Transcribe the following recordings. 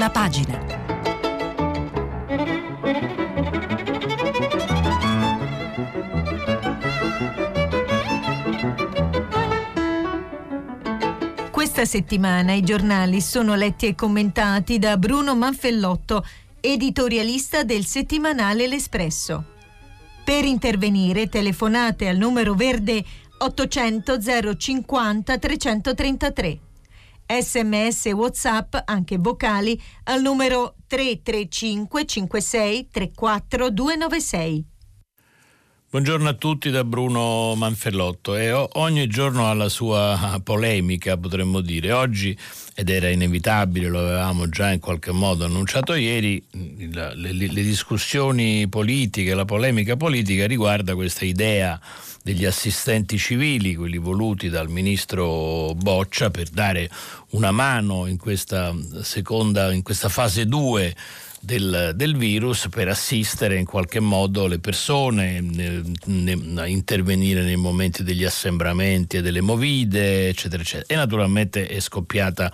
prima pagina. Questa settimana i giornali sono letti e commentati da Bruno Manfellotto, editorialista del settimanale L'Espresso. Per intervenire telefonate al numero verde 800 050 333. Sms e WhatsApp, anche vocali, al numero 335 56 34 296. Buongiorno a tutti da Bruno Manfellotto e ogni giorno ha la sua polemica potremmo dire. Oggi, ed era inevitabile, lo avevamo già in qualche modo annunciato ieri, le, le, le discussioni politiche, la polemica politica riguarda questa idea degli assistenti civili, quelli voluti dal ministro Boccia per dare una mano in questa seconda, in questa fase 2 del, del, virus per assistere in qualche modo le persone, ne, ne, intervenire nei momenti degli assembramenti e delle movide, eccetera, eccetera. E naturalmente è scoppiata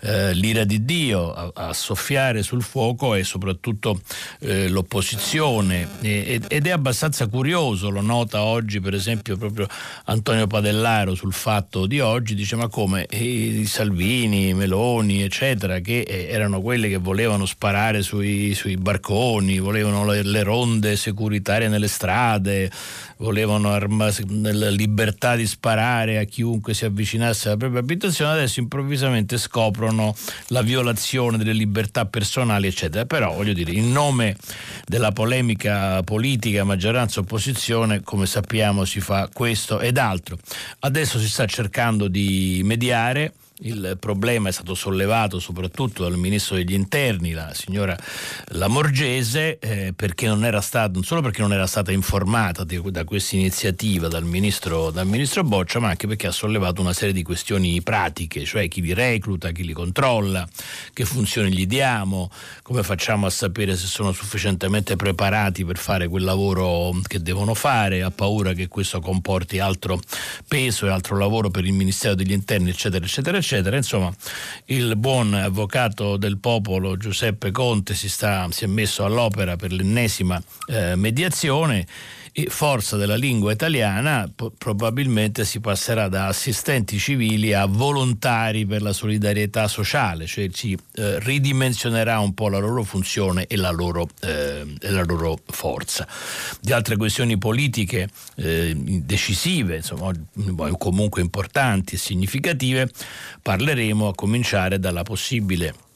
eh, l'ira di Dio a, a, soffiare sul fuoco e soprattutto eh, l'opposizione. E, ed è abbastanza curioso, lo nota oggi per esempio proprio Antonio Padellaro sul fatto di oggi, dice ma come? I Salvini, i Meloni eccetera che eh, erano quelli che volevano sparare sui, sui barconi, volevano le, le ronde securitarie nelle strade, volevano la libertà di sparare a chiunque si avvicinasse alla propria abitazione, adesso improvvisamente scoprono la violazione delle libertà personali, eccetera. Però voglio dire, in nome della polemica politica, maggioranza opposizione, come sappiamo si fa questo ed altro. Adesso si sta cercando di mediare il problema è stato sollevato soprattutto dal ministro degli interni, la signora Lamorgese, eh, non, stato, non solo perché non era stata informata di, da questa iniziativa dal dal ministro Boccia, ma anche perché ha sollevato una serie di questioni pratiche, cioè chi li recluta, chi li controlla, che funzioni gli diamo, come facciamo a sapere se sono sufficientemente preparati per fare quel lavoro che devono fare, ha paura che questo comporti altro peso e altro lavoro per il Ministero degli Interni, eccetera, eccetera, eccetera. Insomma, il buon avvocato del popolo Giuseppe Conte si, sta, si è messo all'opera per l'ennesima eh, mediazione forza della lingua italiana probabilmente si passerà da assistenti civili a volontari per la solidarietà sociale, cioè si eh, ridimensionerà un po' la loro funzione e la loro, eh, e la loro forza. Di altre questioni politiche eh, decisive, insomma, comunque importanti e significative, parleremo a cominciare dalla possibile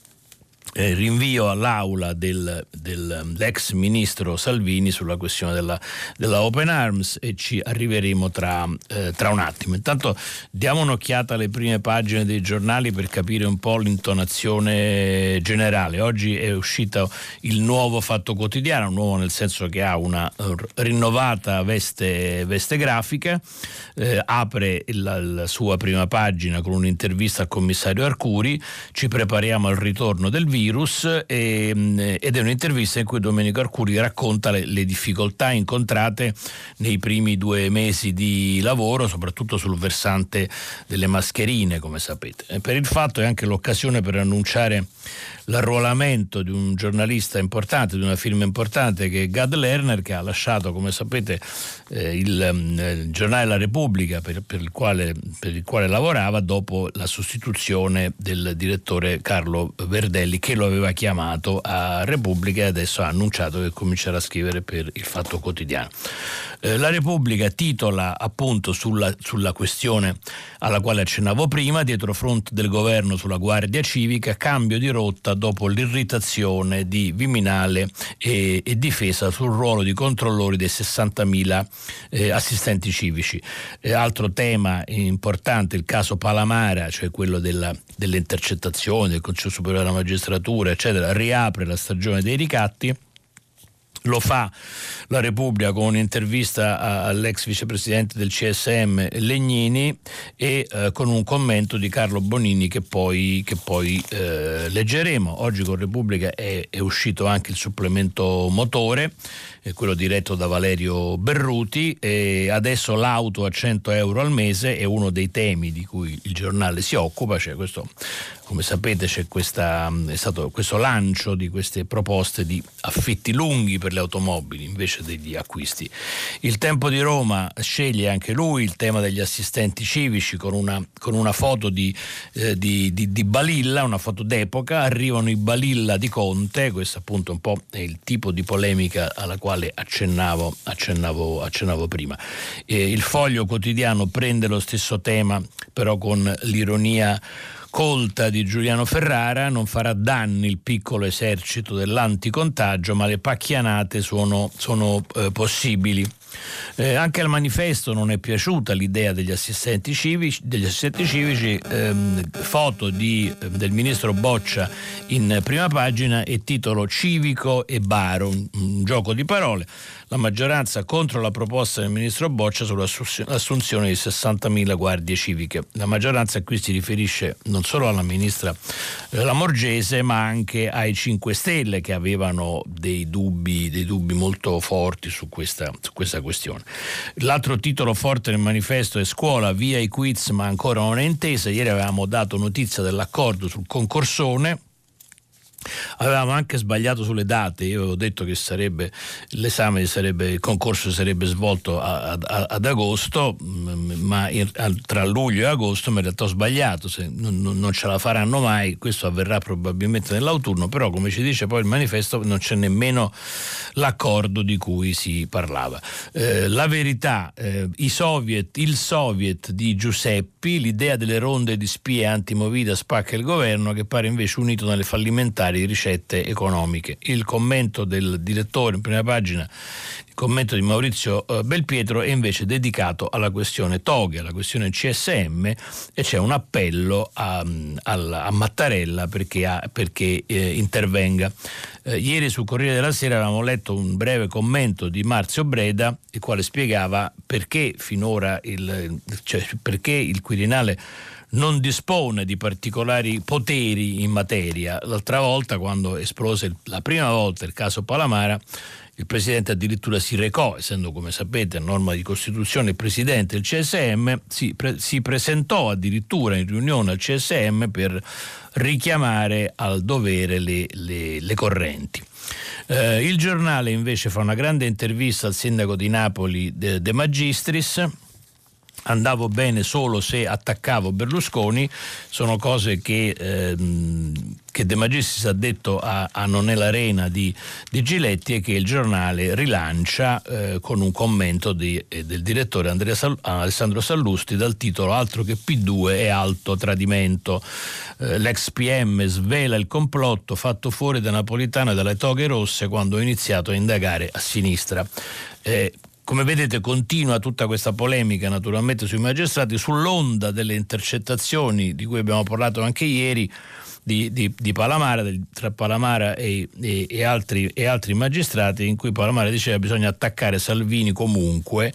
eh, rinvio all'aula del, dell'ex ministro Salvini sulla questione della, della, Open Arms e ci arriveremo tra, eh, tra, un attimo. Intanto diamo un'occhiata alle prime pagine dei giornali per capire un po' l'intonazione generale. Oggi è uscito il nuovo Fatto Quotidiano, nuovo nel senso che ha una uh, rinnovata veste, veste grafica, eh, apre la, la sua prima pagina con un'intervista al commissario Arcuri, ci prepariamo al ritorno del video virus e, mm, ed è un'intervista in cui Domenico Arcuri racconta le, le, difficoltà incontrate nei primi due mesi di lavoro, soprattutto sul versante delle mascherine, come sapete. E per il fatto è anche l'occasione per annunciare l'arruolamento di un giornalista importante, di una firma importante che è Gad Lerner, che ha lasciato, come sapete, eh, il, mm, il, giornale La Repubblica per, per, il quale, per, il quale, lavorava dopo la sostituzione del direttore Carlo Verdelli che lo aveva chiamato a Repubblica e adesso ha annunciato che comincerà a scrivere per il Fatto Quotidiano. Eh, la Repubblica titola appunto sulla, sulla, questione alla quale accennavo prima, dietro fronte del governo sulla Guardia Civica, cambio di rotta dopo l'irritazione di Viminale e, e difesa sul ruolo di controllori dei 60.000 eh, assistenti civici. Eh, altro tema importante, il caso Palamara, cioè quello della, delle intercettazioni, del Consiglio Superiore della Magistratura, eccetera, riapre la stagione dei ricatti lo fa la Repubblica con un'intervista all'ex vicepresidente del CSM Legnini e eh, con un commento di Carlo Bonini che poi, che poi eh, leggeremo. Oggi con Repubblica è, è, uscito anche il supplemento motore, quello diretto da Valerio Berruti e adesso l'auto a 100 euro al mese è uno dei temi di cui il giornale si occupa, cioè questo come sapete c'è questa, è stato questo lancio di queste proposte di affitti lunghi per le automobili invece degli acquisti. Il Tempo di Roma sceglie anche lui il tema degli assistenti civici con una, con una foto di, eh, di, di, di, Balilla, una foto d'epoca, arrivano i Balilla di Conte, questo appunto un po' è il tipo di polemica alla quale accennavo, accennavo, accennavo prima. Eh, il foglio quotidiano prende lo stesso tema però con l'ironia colta di Giuliano Ferrara, non farà danni il piccolo esercito dell'anticontagio, ma le pacchianate sono, sono eh, possibili. Eh, anche al manifesto non è piaciuta l'idea degli assistenti civici, degli assistenti civici ehm, foto di, eh, del ministro Boccia in prima pagina e titolo Civico e Baro, un, un gioco di parole la maggioranza contro la proposta del ministro Boccia sull'assunzione di 60.000 guardie civiche. La maggioranza qui si riferisce non solo alla ministra eh, Lamorgese ma anche ai 5 Stelle che avevano dei dubbi, dei dubbi molto forti su questa, su questa questione. L'altro titolo forte nel manifesto è Scuola via i quiz ma ancora non è intesa. Ieri avevamo dato notizia dell'accordo sul concorsone Avevamo anche sbagliato sulle date, io avevo detto che sarebbe, l'esame sarebbe, il concorso sarebbe svolto a, ad agosto, mm, ma in, tra luglio e agosto, ma in realtà ho sbagliato, non, non, ce la faranno mai, questo avverrà probabilmente nell'autunno, però come ci dice poi il manifesto non c'è nemmeno l'accordo di cui si parlava. Eh, la verità, eh, soviet, il soviet di Giuseppi, l'idea delle ronde di spie antimovida spacca il governo che pare invece unito nelle fallimentari di ricette economiche. Il commento del direttore in prima pagina, il commento di Maurizio eh, Belpietro è invece dedicato alla questione Toghe, alla questione CSM e c'è un appello a, a, Mattarella perché, a, perché eh, intervenga. Eh, ieri sul Corriere della Sera avevamo letto un breve commento di Marzio Breda, il quale spiegava perché finora il, cioè, perché il Quirinale non dispone di particolari poteri in materia. L'altra volta, quando esplose la prima volta il caso Palamara, il Presidente addirittura si recò, essendo come sapete a norma di Costituzione il Presidente del CSM, si, pre- si presentò addirittura in riunione al CSM per richiamare al dovere le, le, le correnti. Eh, il giornale invece fa una grande intervista al sindaco di Napoli De, De Magistris andavo bene solo se attaccavo Berlusconi, sono cose che, ehm, che De Magistris ha detto a, a Nonella Arena di, di, Giletti e che il giornale rilancia eh, con un commento di, eh, del direttore Sal, Alessandro Sallusti dal titolo Altro che P2 e alto tradimento. Eh, l'ex PM svela il complotto fatto fuori da Napolitano e dalle toghe rosse quando ha iniziato a indagare a sinistra. Eh, come vedete continua tutta questa polemica naturalmente sui magistrati sull'onda delle intercettazioni di cui abbiamo parlato anche ieri di, di, di Palamara, tra Palamara e, e, e, altri, e, altri, magistrati, in cui Palamara diceva che bisogna attaccare Salvini comunque,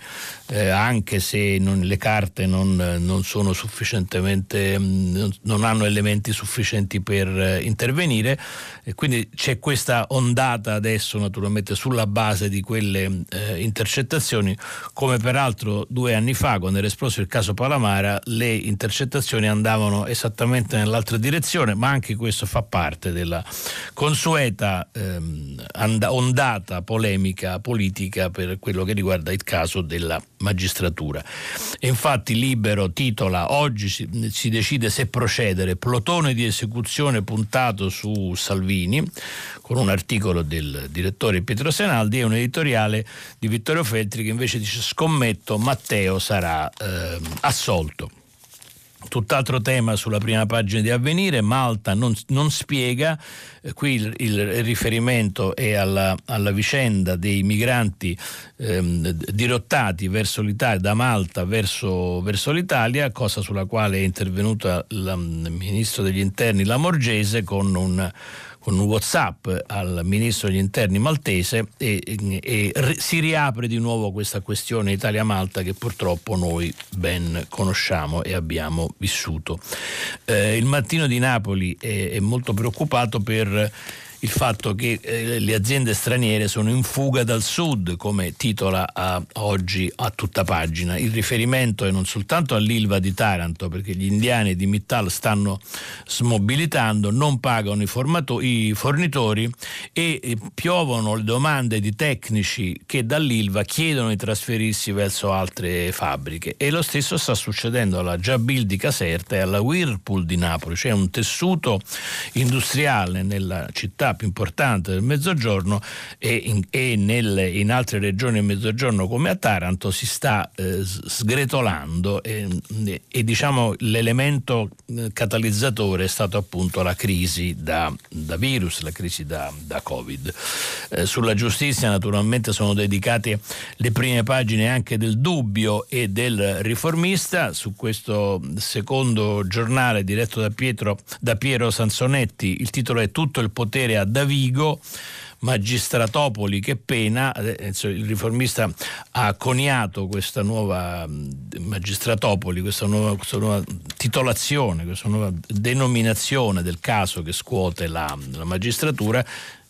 eh, anche se non, le carte non, non, sono sufficientemente, non, non hanno elementi sufficienti per eh, intervenire. E quindi c'è questa ondata adesso naturalmente sulla base di quelle eh, intercettazioni, come peraltro due anni fa, quando era esploso il caso Palamara, le intercettazioni andavano esattamente nell'altra direzione, ma anche questo fa parte della consueta ehm, ondata polemica politica per quello che riguarda il caso della magistratura. E infatti Libero titola Oggi si, si decide se procedere, plotone di esecuzione puntato su Salvini, con un articolo del direttore Pietro Senaldi e un editoriale di Vittorio Feltri che invece dice scommetto Matteo sarà eh, assolto. Tutt'altro tema sulla prima pagina di Avvenire, Malta non, non spiega, eh, qui il, il, riferimento è alla, alla, vicenda dei migranti ehm, dirottati verso l'Italia, da Malta verso, verso, l'Italia, cosa sulla quale è intervenuta il ministro degli interni Lamorgese con un con un Whatsapp al ministro degli interni maltese e, e, e si riapre di nuovo questa questione Italia-Malta che purtroppo noi ben conosciamo e abbiamo vissuto. Eh, il mattino di Napoli è, è molto preoccupato per il fatto che eh, le aziende straniere sono in fuga dal sud, come titola a, oggi a tutta pagina. Il riferimento è non soltanto all'Ilva di Taranto, perché gli indiani di Mittal stanno smobilitando, non pagano i, formato- i fornitori e, e piovono le domande di tecnici che dall'Ilva chiedono di trasferirsi verso altre fabbriche. E lo stesso sta succedendo alla Jabil di Caserta e alla Whirlpool di Napoli, cioè un tessuto industriale nella città più importante del Mezzogiorno e in, e nel, in altre regioni del Mezzogiorno come a Taranto si sta eh, sgretolando e, e, diciamo l'elemento eh, catalizzatore è stato appunto la crisi da, da virus, la crisi da, da Covid. Eh, sulla giustizia naturalmente sono dedicate le prime pagine anche del dubbio e del riformista, su questo secondo giornale diretto da, Pietro, da Piero Sansonetti il titolo è Tutto il potere a Davigo magistratopoli che pena, eh, il riformista ha coniato questa nuova magistratopoli, questa nuova, questa nuova titolazione, questa nuova denominazione del caso che scuote la, la magistratura.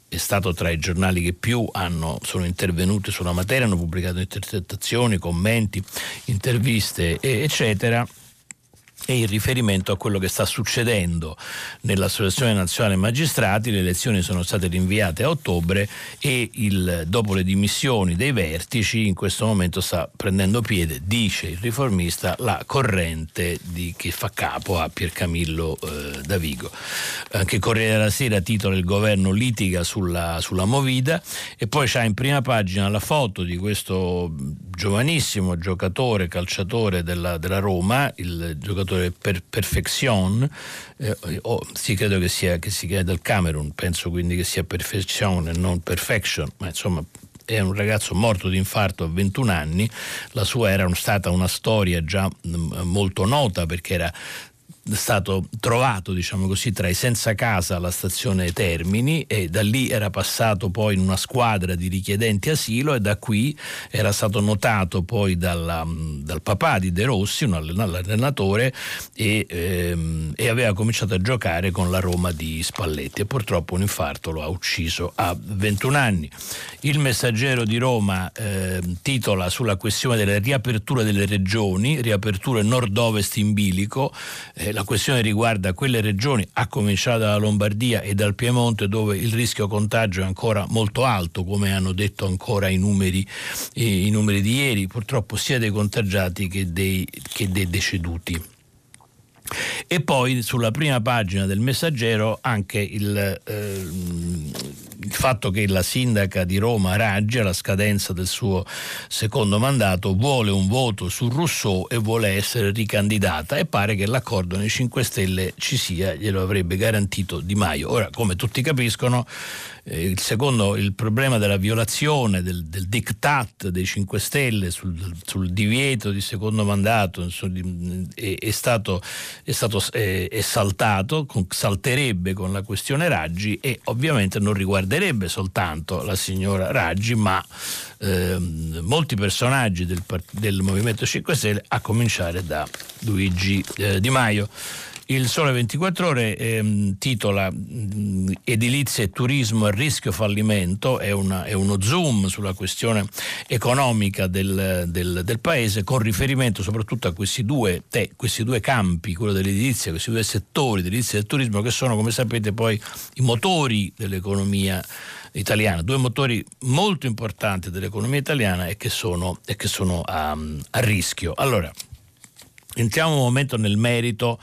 È stato tra i giornali che più hanno, sono intervenuti sulla materia, hanno pubblicato intercettazioni, commenti, interviste, eccetera e il riferimento a quello che sta succedendo nell'Associazione Nazionale Magistrati. Le elezioni sono state rinviate a ottobre e il, dopo le dimissioni dei vertici in questo momento sta prendendo piede, dice il riformista, la corrente di, che fa capo a Piercamillo eh, Davigo. Anche Corriere della Sera titola il governo litiga sulla, sulla Movida e poi c'ha in prima pagina la foto di questo giovanissimo giocatore, calciatore della, della Roma, il giocatore per Perfection, eh, oh, sì credo che sia, che sia del Camerun, penso quindi che sia Perfection e non Perfection, ma insomma è un ragazzo morto di infarto a 21 anni, la sua era stata una storia già mm, molto nota perché era stato trovato diciamo così tra i senza casa alla stazione Termini e da lì era passato poi in una squadra di richiedenti asilo e da qui era stato notato poi dalla, dal papà di De Rossi, un allenatore e, ehm, e, aveva cominciato a giocare con la Roma di Spalletti e purtroppo un infarto lo ha ucciso a 21 anni. Il messaggero di Roma eh, titola sulla questione della riapertura delle regioni, riapertura nord-ovest in bilico, eh, la questione riguarda quelle regioni, a cominciare dalla Lombardia e dal Piemonte, dove il rischio contagio è ancora molto alto, come hanno detto ancora i numeri, i numeri di ieri, purtroppo sia dei contagiati che dei, che dei deceduti. E poi sulla prima pagina del messaggero anche il, eh, il, fatto che la sindaca di Roma Raggi alla scadenza del suo secondo mandato vuole un voto su Rousseau e vuole essere ricandidata e pare che l'accordo nei 5 Stelle ci sia, glielo avrebbe garantito Di Maio. Ora, come tutti capiscono, eh, il secondo, il problema della violazione del, del diktat dei 5 Stelle sul, sul, divieto di secondo mandato è, è stato, è stato è, è saltato, salterebbe con la questione Raggi e ovviamente non riguarderebbe soltanto la signora Raggi, ma eh, molti personaggi del, del, Movimento 5 Stelle, a cominciare da Luigi eh, Di Maio. Il Sole 24 Ore ehm, titola Edilizia e turismo a rischio fallimento, è, una, è, uno zoom sulla questione economica del, del, del, paese con riferimento soprattutto a questi due, te, questi due campi, quello dell'edilizia, questi due settori dell'edilizia e turismo che sono come sapete poi i motori dell'economia italiana, due motori molto importanti dell'economia italiana e che sono, e che sono a, a rischio. Allora, entriamo un momento nel merito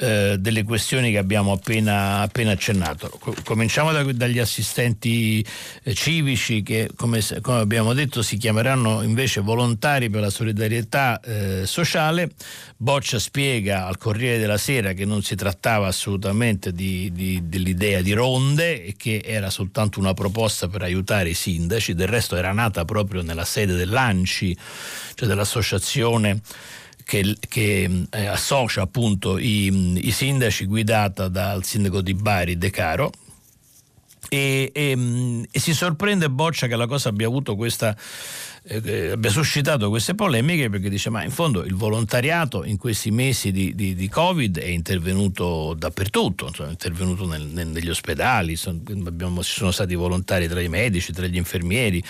eh, delle questioni che abbiamo appena, appena accennato. Cominciamo da, dagli assistenti eh, civici che, come, come, abbiamo detto, si chiameranno invece volontari per la solidarietà eh, sociale. Boccia spiega al Corriere della Sera che non si trattava assolutamente di, di, dell'idea di ronde e che era soltanto una proposta per aiutare i sindaci, del resto era nata proprio nella sede dell'ANCI, cioè dell'associazione che, che eh, associa appunto i, i, sindaci guidata dal sindaco di Bari De Caro. E, e, e, si sorprende Boccia che la cosa abbia avuto questa eh, abbia suscitato queste polemiche perché dice ma in fondo il volontariato in questi mesi di, di, di Covid è intervenuto dappertutto, insomma, è intervenuto nel, nel, negli ospedali, sono, abbiamo, ci sono stati volontari tra i medici, tra gli infermieri,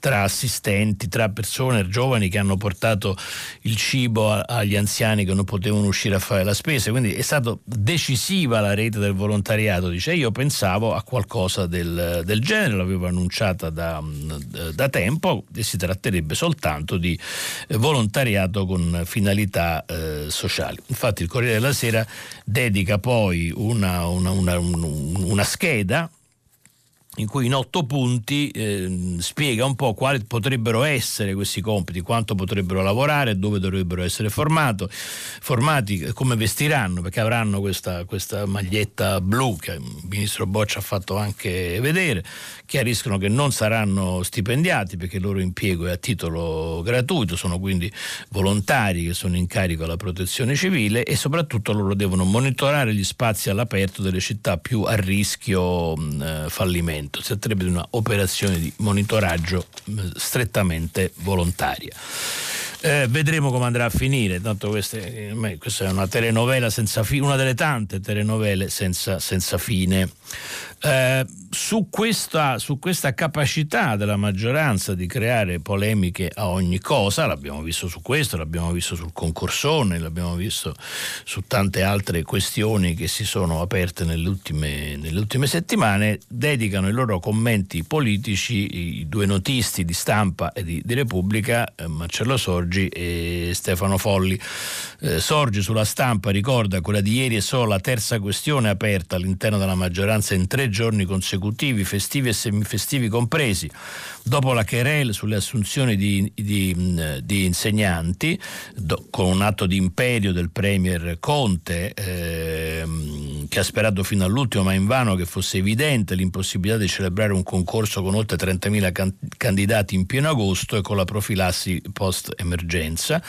tra assistenti, tra persone giovani che hanno portato il cibo a, agli anziani che non potevano uscire a fare la spesa, quindi è stata decisiva la rete del volontariato, dice. Io pensavo a qualcosa del, del genere, l'avevo annunciata da, da tempo e si tratterebbe soltanto di eh, volontariato con finalità eh, sociali. Infatti il Corriere della Sera dedica poi una, una, una, una scheda in cui in otto punti eh, spiega un po' quali potrebbero essere questi compiti, quanto potrebbero lavorare, dove dovrebbero essere formato, formati, come vestiranno, perché avranno questa, questa maglietta blu che il ministro Boccia ha fatto anche vedere, chiariscono che non saranno stipendiati perché il loro impiego è a titolo gratuito, sono quindi volontari che sono in carico alla protezione civile e soprattutto loro devono monitorare gli spazi all'aperto delle città più a rischio mh, fallimento. Si tratterebbe di un'operazione di monitoraggio mh, strettamente volontaria. Eh, vedremo come andrà a finire, tanto queste, eh, questa è una telenovela senza fine, una delle tante telenovele senza, senza fine. Eh, su, questa, su, questa, capacità della maggioranza di creare polemiche a ogni cosa, l'abbiamo visto su questo, l'abbiamo visto sul concorsone, l'abbiamo visto su tante altre questioni che si sono aperte nelle ultime, nelle ultime settimane, dedicano i loro commenti politici i due notisti di stampa e di, di Repubblica, eh, Marcello Sorgi e Stefano Folli. Eh, Sorgi sulla stampa ricorda quella di ieri è solo la terza questione aperta all'interno della maggioranza in tre giorni consecutivi, festivi e semifestivi compresi, dopo la querel sulle assunzioni di, di, di insegnanti, do, con un atto di imperio del Premier Conte, ehm, che ha sperato fino all'ultimo, ma invano, che fosse evidente l'impossibilità di celebrare un concorso con oltre 30.000 can- candidati in pieno agosto e con la profilassi post-emergenza,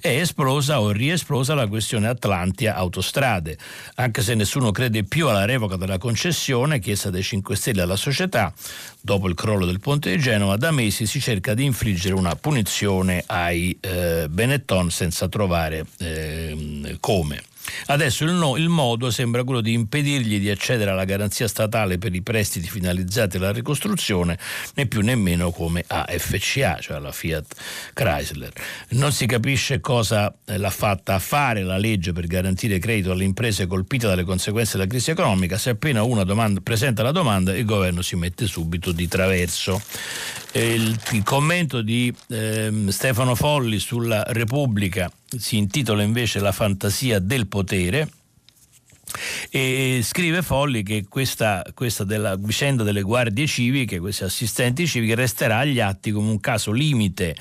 è esplosa o riesplosa la questione Atlantia Autostrade, anche se nessuno crede più alla revoca della concessione chiesta dai 5 Stelle alla società, dopo il crollo del ponte di Genova, da mesi si cerca di infliggere una punizione ai eh, Benetton senza trovare eh, come. Adesso il, no, il, modo sembra quello di impedirgli di accedere alla garanzia statale per i prestiti finalizzati alla ricostruzione, né più nemmeno come a FCA, cioè alla Fiat Chrysler. Non si capisce cosa eh, l'ha fatta fare la legge per garantire credito alle imprese colpite dalle conseguenze della crisi economica, se appena una domanda, presenta la domanda il governo si mette subito di traverso. Il, il commento di eh, Stefano Folli sulla Repubblica si intitola invece La fantasia del potere e scrive Folli che questa, questa della vicenda delle guardie civiche, questi assistenti civiche, resterà agli atti come un caso limite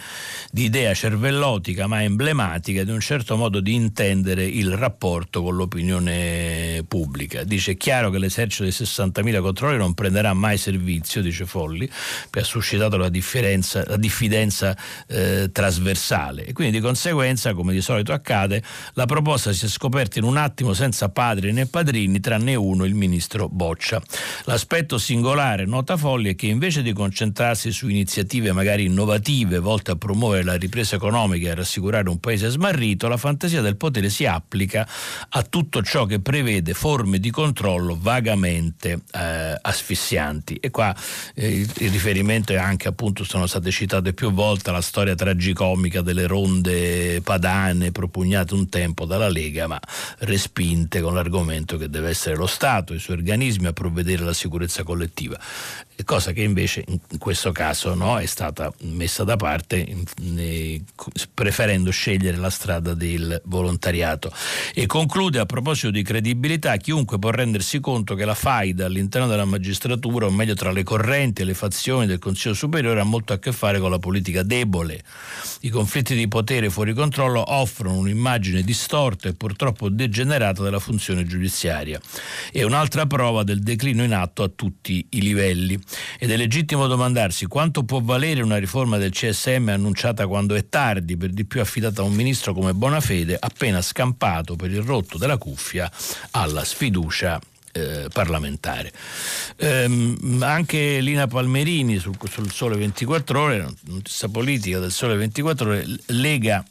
di idea cervellotica ma emblematica di un certo modo di intendere il rapporto con l'opinione pubblica. Dice: È chiaro che l'esercito dei 60.000 controlli non prenderà mai servizio, dice Folli, che ha suscitato la, la diffidenza eh, trasversale. E quindi di conseguenza, come di solito accade, la proposta si è scoperta in un attimo senza padri né né padrini, tranne uno, il ministro Boccia. L'aspetto singolare, nota Folli, è che invece di concentrarsi su iniziative magari innovative volte a promuovere la ripresa economica e a rassicurare un paese smarrito, la fantasia del potere si applica a tutto ciò che prevede forme di controllo vagamente eh, asfissianti. E qua eh, il, il, riferimento è anche, appunto, sono state citate più volte la storia tragicomica delle ronde padane propugnate un tempo dalla Lega, ma respinte con l'argomento momento che deve essere lo Stato i suoi organismi a provvedere alla sicurezza collettiva cosa che invece in questo caso no, è stata messa da parte preferendo scegliere la strada del volontariato. E conclude a proposito di credibilità, chiunque può rendersi conto che la faida all'interno della magistratura, o meglio tra le correnti e le fazioni del Consiglio Superiore, ha molto a che fare con la politica debole. I conflitti di potere fuori controllo offrono un'immagine distorta e purtroppo degenerata della funzione giudiziaria. È un'altra prova del declino in atto a tutti i livelli ed è legittimo domandarsi quanto può valere una riforma del CSM annunciata quando è tardi, per di più affidata a un ministro come Bonafede, appena scampato per il rotto della cuffia alla sfiducia eh, parlamentare. Ehm, anche Lina Palmerini sul, sul Sole 24 Ore, notizia politica del Sole 24 Ore, lega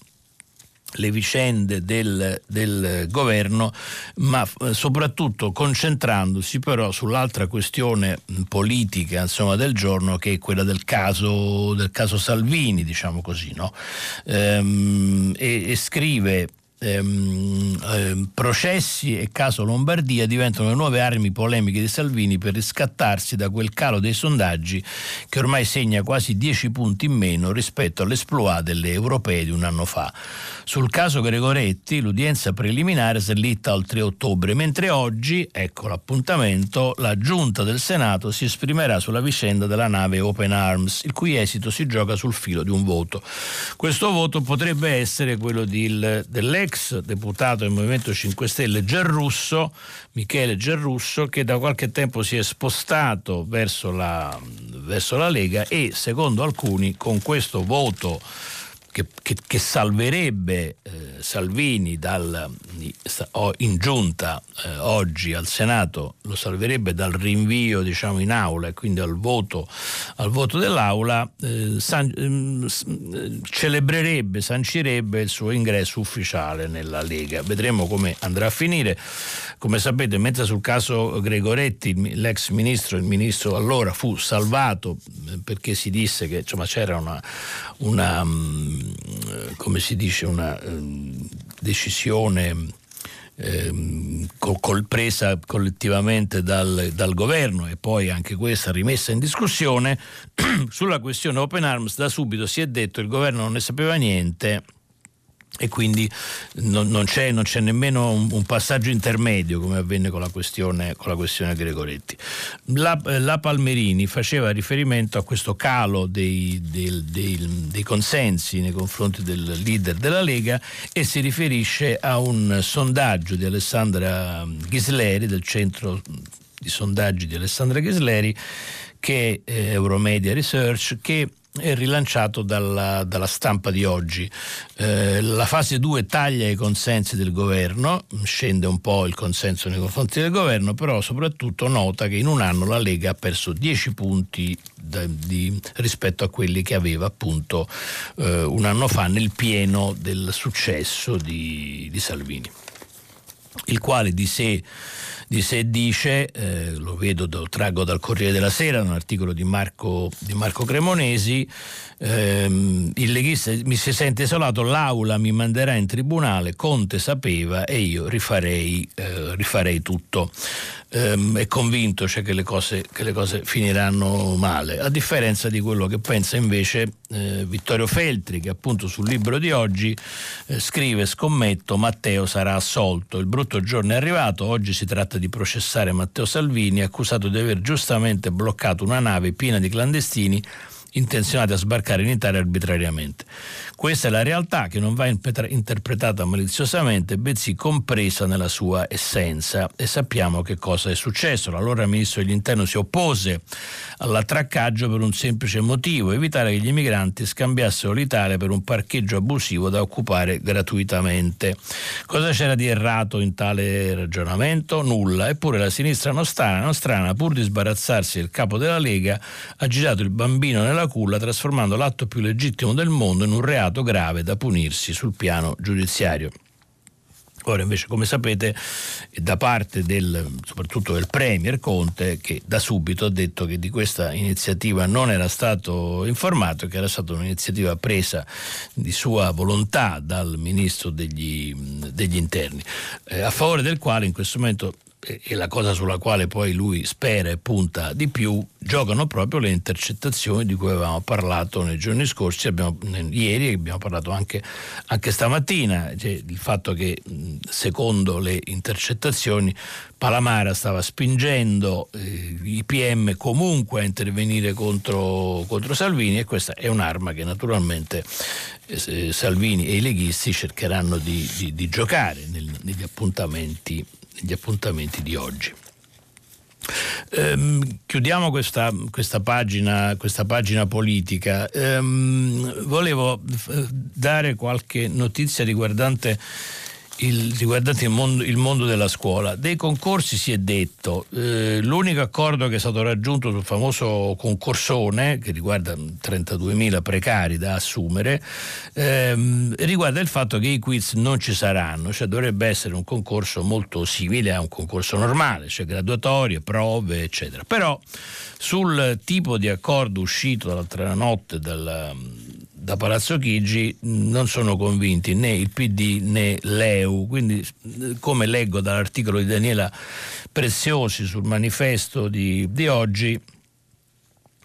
le vicende del, del, governo, ma eh, soprattutto concentrandosi però sull'altra questione politica insomma, del giorno che è quella del caso, del caso Salvini, diciamo così, no? ehm, e, e scrive ehm, ehm, processi e caso Lombardia diventano le nuove armi polemiche di Salvini per riscattarsi da quel calo dei sondaggi che ormai segna quasi 10 punti in meno rispetto all'esploit delle europee di un anno fa. Sul caso Gregoretti l'udienza preliminare si è litta al 3 ottobre, mentre oggi, ecco l'appuntamento, la giunta del Senato si esprimerà sulla vicenda della nave Open Arms, il cui esito si gioca sul filo di un voto. Questo voto potrebbe essere quello di, dell'ex l'ex deputato del Movimento 5 Stelle Gerrusso, Michele Gerrusso, che da qualche tempo si è spostato verso la, verso la Lega e secondo alcuni con questo voto che, che, che salverebbe eh, Salvini dal, in giunta eh, oggi al Senato, lo salverebbe dal rinvio diciamo, in aula e quindi al voto, al voto dell'aula, eh, san, ehm, eh, celebrerebbe, sancirebbe il suo ingresso ufficiale nella Lega. Vedremo come andrà a finire. Come sapete, mentre sul caso Gregoretti, l'ex ministro, il ministro allora fu salvato eh, perché si disse che insomma, c'era una, una mm, come si dice, una um, decisione ehm, col, presa collettivamente dal, dal, governo e poi anche questa rimessa in discussione, sulla questione Open Arms da subito si è detto che il governo non ne sapeva niente e quindi non, non, c'è, non, c'è, nemmeno un, un, passaggio intermedio come avvenne con la questione, con la questione Gregoretti. La, la, Palmerini faceva riferimento a questo calo dei, dei, dei, dei, consensi nei confronti del leader della Lega e si riferisce a un sondaggio di Alessandra Ghisleri del centro di sondaggi di Alessandra Ghisleri che è Euromedia Research che rilanciato dalla, dalla stampa di oggi. Eh, la fase 2 taglia i consensi del governo, scende un po' il consenso nei confronti del governo, però soprattutto nota che in un anno la Lega ha perso 10 punti da, di, rispetto a quelli che aveva appunto eh, un anno fa nel pieno del successo di, di Salvini, il quale di sé di sé dice, eh, lo vedo, lo traggo dal Corriere della Sera, un articolo di Marco, di Marco Cremonesi, ehm, il leghista mi si sente isolato, l'aula mi manderà in tribunale, Conte sapeva e io rifarei, eh, rifarei tutto. Ehm, è convinto cioè, che, le cose, che, le cose, finiranno male, a differenza di quello che pensa invece eh, Vittorio Feltri, che appunto sul libro di oggi eh, scrive scommetto Matteo sarà assolto, il brutto giorno è arrivato, oggi si tratta di processare Matteo Salvini accusato di aver giustamente bloccato una nave piena di clandestini intenzionati a sbarcare in Italia arbitrariamente. Questa è la realtà che non va interpretata maliziosamente, bensì compresa nella sua essenza e sappiamo che cosa è successo. L'allora ministro degli interni si oppose all'attraccaggio per un semplice motivo, evitare che gli immigranti scambiassero l'Italia per un parcheggio abusivo da occupare gratuitamente. Cosa c'era di errato in tale ragionamento? Nulla, eppure la sinistra nostrana, nostrana pur di sbarazzarsi del capo della Lega, ha girato il bambino nella culla trasformando l'atto più legittimo del mondo in un reato reato grave da punirsi sul piano giudiziario. Ora invece, come sapete, da parte del, soprattutto del Premier Conte, che da subito ha detto che di questa iniziativa non era stato informato, che era stata un'iniziativa presa di sua volontà dal Ministro degli, degli Interni, eh, a favore del quale in questo momento e la cosa sulla quale poi lui spera e punta di più, giocano proprio le intercettazioni di cui avevamo parlato nei giorni scorsi, abbiamo, ieri abbiamo parlato anche, anche stamattina, cioè il fatto che secondo le intercettazioni Palamara stava spingendo eh, i PM comunque a intervenire contro, contro, Salvini e questa è un'arma che naturalmente eh, Salvini e i leghisti cercheranno di, di, di giocare nel, negli appuntamenti gli appuntamenti di oggi. Ehm, chiudiamo questa, questa, pagina, questa, pagina, politica. Ehm, volevo dare qualche notizia riguardante il, riguardanti il mondo, il mondo, della scuola. Dei concorsi si è detto, eh, l'unico accordo che è stato raggiunto sul famoso concorsone, che riguarda 32.000 precari da assumere, ehm, riguarda il fatto che i quiz non ci saranno, cioè dovrebbe essere un concorso molto simile a un concorso normale, cioè graduatorie, prove, eccetera. Però sul tipo di accordo uscito l'altra notte dal da Palazzo Chigi non sono convinti né il PD né l'EU, quindi come leggo dall'articolo di Daniela Preziosi sul manifesto di, di oggi,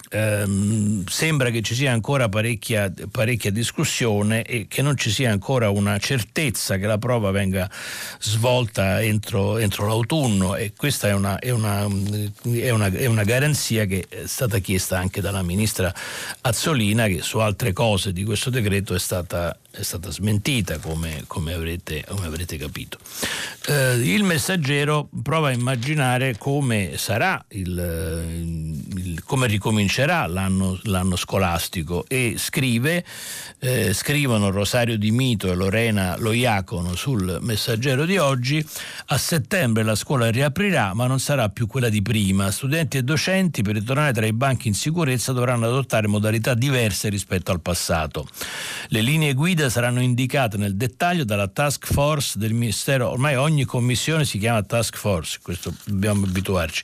ehm, sembra che ci sia ancora parecchia, parecchia, discussione e che non ci sia ancora una certezza che la prova venga svolta entro, entro l'autunno e questa è una, è, una, è, una, è una, garanzia che è stata chiesta anche dalla ministra Azzolina che su altre cose di questo decreto è stata, è stata smentita come, come, avrete, come avrete, capito. Eh, il messaggero prova a immaginare come sarà il, il come ricomincerà l'anno, l'anno, scolastico e scrive, eh, scrivono Rosario Di Mito e Lorena Loiacono sul messaggero di oggi, a settembre la scuola riaprirà ma non sarà più quella di prima. Studenti e docenti per ritornare tra i banchi in sicurezza dovranno adottare modalità diverse rispetto al passato. Le linee guida saranno indicate nel dettaglio dalla task force del Ministero, ormai ogni commissione si chiama task force, questo dobbiamo abituarci.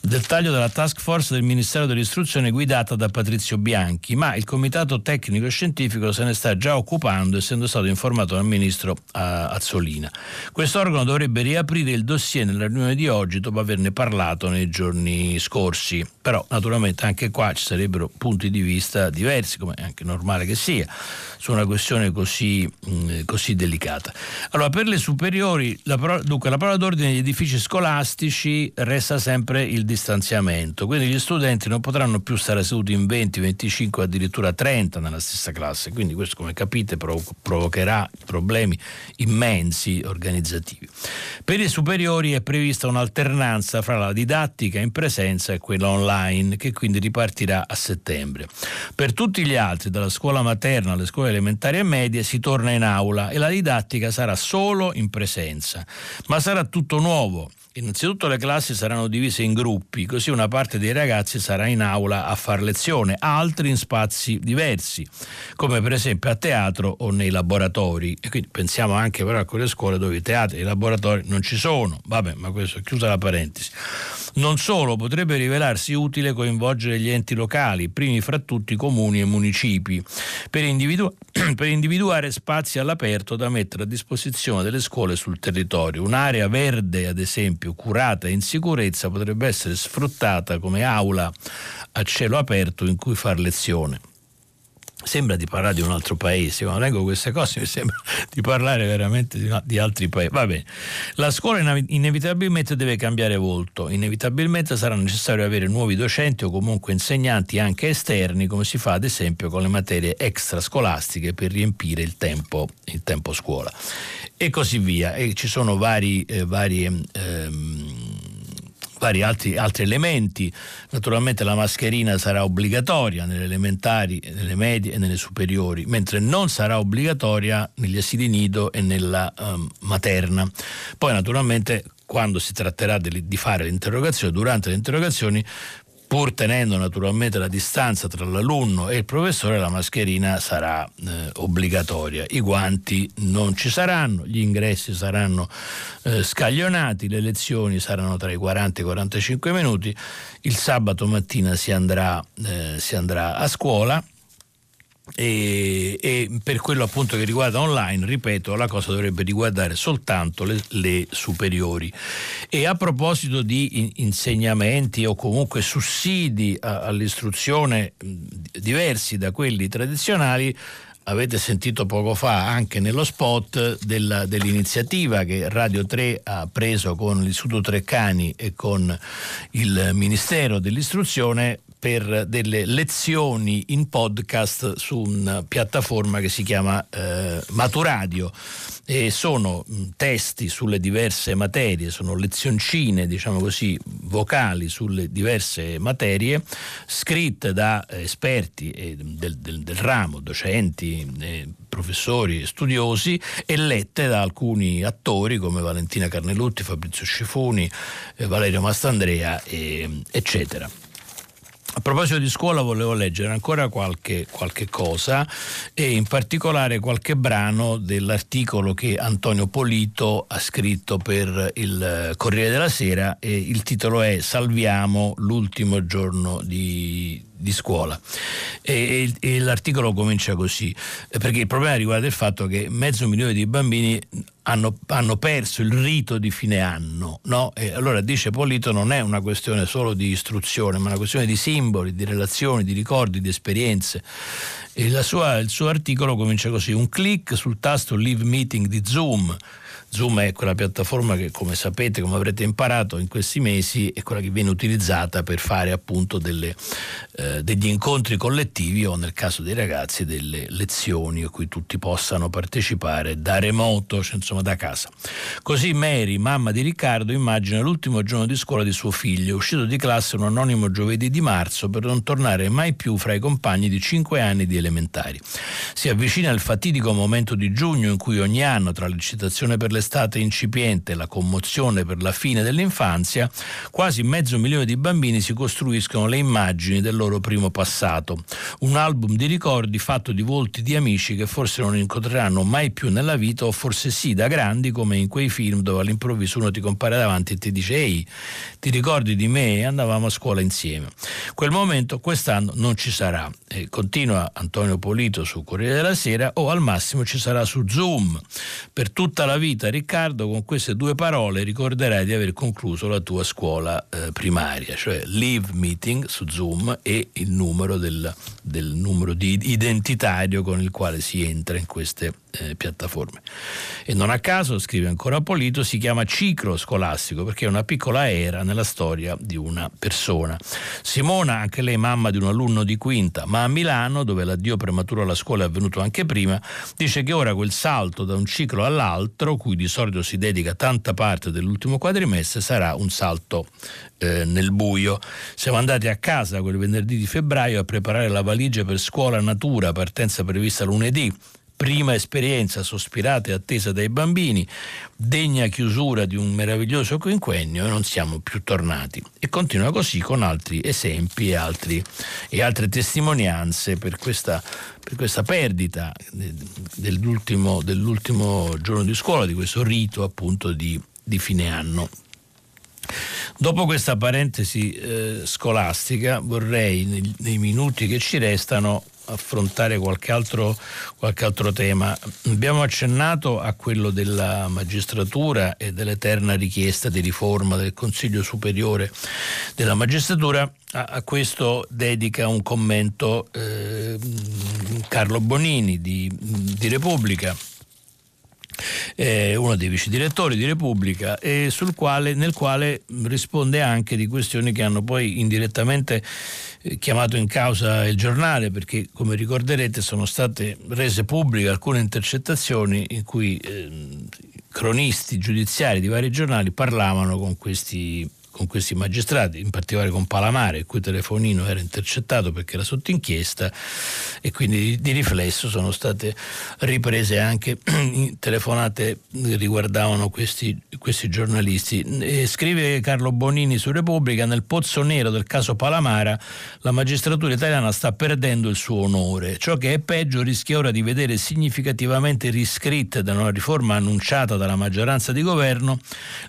Dettaglio della task force del Ministero dell'Istruzione guidata da Patrizio Bianchi, ma il Comitato Tecnico Scientifico se ne sta già occupando essendo stato informato dal Ministro Azzolina. Questo organo dovrebbe riaprire il dossier nella riunione di oggi dopo averne parlato nei giorni scorsi, però naturalmente anche qua ci sarebbero punti di vista diversi, come è anche normale che sia su una questione così, mh, mm, così delicata. Allora, per le superiori, la parola, dunque, la parola d'ordine degli edifici scolastici resta sempre il distanziamento, quindi gli studenti non potranno più stare seduti in 20, 25, addirittura 30 nella stessa classe, quindi questo come capite provocherà problemi immensi organizzativi. Per i superiori è prevista un'alternanza fra la didattica in presenza e quella online, che quindi ripartirà a settembre. Per tutti gli altri, dalla scuola materna alle scuole elementari e medie si torna in aula e la didattica sarà solo in presenza, ma sarà tutto nuovo. Innanzitutto le classi saranno divise in gruppi, così una parte dei ragazzi sarà in aula a far lezione, altri in spazi diversi, come per esempio a teatro o nei laboratori. E quindi pensiamo anche però a quelle scuole dove i teatri e i laboratori non ci sono. Vabbè, ma questo è chiusa la parentesi. Non solo, potrebbe rivelarsi utile coinvolgere gli enti locali, primi fra tutti comuni e municipi, per, individu- per individuare spazi all'aperto da mettere a disposizione delle scuole sul territorio. Un'area verde, ad esempio, curata e in sicurezza, potrebbe essere sfruttata come aula a cielo aperto in cui far lezione sembra di parlare di un altro paese, quando leggo queste cose mi sembra di parlare veramente di, di altri paesi. Va bene, la scuola inevitabilmente deve cambiare volto, inevitabilmente sarà necessario avere nuovi docenti o comunque insegnanti anche esterni, come si fa ad esempio con le materie extrascolastiche per riempire il tempo, il tempo scuola. E così via, e ci sono vari, eh, vari ehm, vari altri, altri, elementi. Naturalmente la mascherina sarà obbligatoria nelle elementari, nelle medie e nelle superiori, mentre non sarà obbligatoria negli asili nido e nella um, materna. Poi naturalmente quando si tratterà di, fare l'interrogazione, durante le interrogazioni pur tenendo naturalmente la distanza tra l'alunno e il professore, la mascherina sarà eh, obbligatoria. I guanti non ci saranno, gli ingressi saranno eh, scaglionati, le lezioni saranno tra i 40 e i 45 minuti, il sabato mattina si andrà, eh, si andrà a scuola e, e, per quello appunto che riguarda online, ripeto, la cosa dovrebbe riguardare soltanto le, le superiori. E a proposito di insegnamenti o comunque sussidi a, all'istruzione diversi da quelli tradizionali, avete sentito poco fa anche nello spot della, dell'iniziativa che Radio 3 ha preso con l'Istituto Treccani e con il Ministero dell'Istruzione per delle lezioni in podcast su una piattaforma che si chiama eh, Maturadio e sono mh, testi sulle diverse materie, sono lezioncine, diciamo così, vocali sulle diverse materie, scritte da esperti eh, del, del, del, ramo, docenti, eh, professori, studiosi e lette da alcuni attori come Valentina Carnelutti, Fabrizio Scifuni, eh, Valerio Mastandrea, eccetera. A proposito di scuola volevo leggere ancora qualche, qualche, cosa e in particolare qualche brano dell'articolo che Antonio Polito ha scritto per il Corriere della Sera e il titolo è Salviamo l'ultimo giorno di, di scuola. E, e, e, l'articolo comincia così, perché il problema riguarda il fatto che mezzo milione di bambini hanno, hanno perso il rito di fine anno. No? E allora dice Polito non è una questione solo di istruzione, ma una questione di simboli, di relazioni, di ricordi, di esperienze. Sua, il suo articolo comincia così, un clic sul tasto Live Meeting di Zoom Zoom è quella piattaforma che, come sapete, come avrete imparato in questi mesi, è quella che viene utilizzata per fare appunto delle, eh, degli incontri collettivi o nel caso dei ragazzi delle lezioni a cui tutti possano partecipare da remoto, cioè, insomma da casa. Così Mary, mamma di Riccardo, immagina l'ultimo giorno di scuola di suo figlio, uscito di classe un anonimo giovedì di marzo per non tornare mai più fra i compagni di cinque anni di elementari. Si avvicina il fatidico momento di giugno in cui ogni anno, tra l'eccitazione per l'estate incipiente la commozione per la fine dell'infanzia, quasi mezzo milione di bambini si costruiscono le immagini del loro primo passato. Un album di ricordi fatto di volti di amici che forse non incontreranno mai più nella vita o forse sì da grandi come in quei film dove all'improvviso uno ti compare davanti e ti dice ehi ti ricordi di me? Andavamo a scuola insieme. Quel momento quest'anno non ci sarà. E continua Antonio Polito su Corriere della Sera o al massimo ci sarà su Zoom. Per tutta la vita Riccardo con queste due parole ricorderai di aver concluso la tua scuola eh, primaria, cioè Live Meeting su Zoom e il numero del, del numero identitario con il quale si entra in queste eh, piattaforme. E non a caso, scrive ancora Polito, si chiama ciclo scolastico perché è una piccola era nella storia di una persona. Simona, anche lei mamma di un alunno di quinta, ma a Milano, dove l'addio prematuro alla scuola è avvenuto anche prima, dice che ora quel salto da un ciclo all'altro, cui di solito si dedica tanta parte dell'ultimo quadrimestre, sarà un salto eh, nel buio. Siamo andati a casa quel venerdì di febbraio a preparare la valigia per scuola natura, partenza prevista lunedì prima esperienza sospirata e attesa dai bambini, degna chiusura di un meraviglioso quinquennio e non siamo più tornati. E continua così con altri esempi e, altri, e altre testimonianze per questa, per questa perdita dell'ultimo, dell'ultimo, giorno di scuola, di questo rito appunto di, di fine anno. Dopo questa parentesi eh, scolastica vorrei nei, nei minuti che ci restano affrontare qualche altro, qualche altro tema. Abbiamo accennato a quello della magistratura e dell'eterna richiesta di riforma del Consiglio Superiore della Magistratura. A, a questo dedica un commento eh, Carlo Bonini di, di Repubblica eh, uno dei vice direttori di Repubblica, e quale, nel quale risponde anche di questioni che hanno poi indirettamente chiamato in causa il giornale perché come ricorderete sono state rese pubbliche alcune intercettazioni in cui eh, cronisti giudiziari di vari giornali parlavano con questi con questi magistrati, in particolare con Palamare, il cui telefonino era intercettato perché era sotto inchiesta e quindi di, riflesso sono state riprese anche telefonate che riguardavano questi, questi giornalisti. E scrive Carlo Bonini su Repubblica, nel pozzo nero del caso Palamara la magistratura italiana sta perdendo il suo onore. Ciò che è peggio rischia ora di vedere significativamente riscritte da una riforma annunciata dalla maggioranza di governo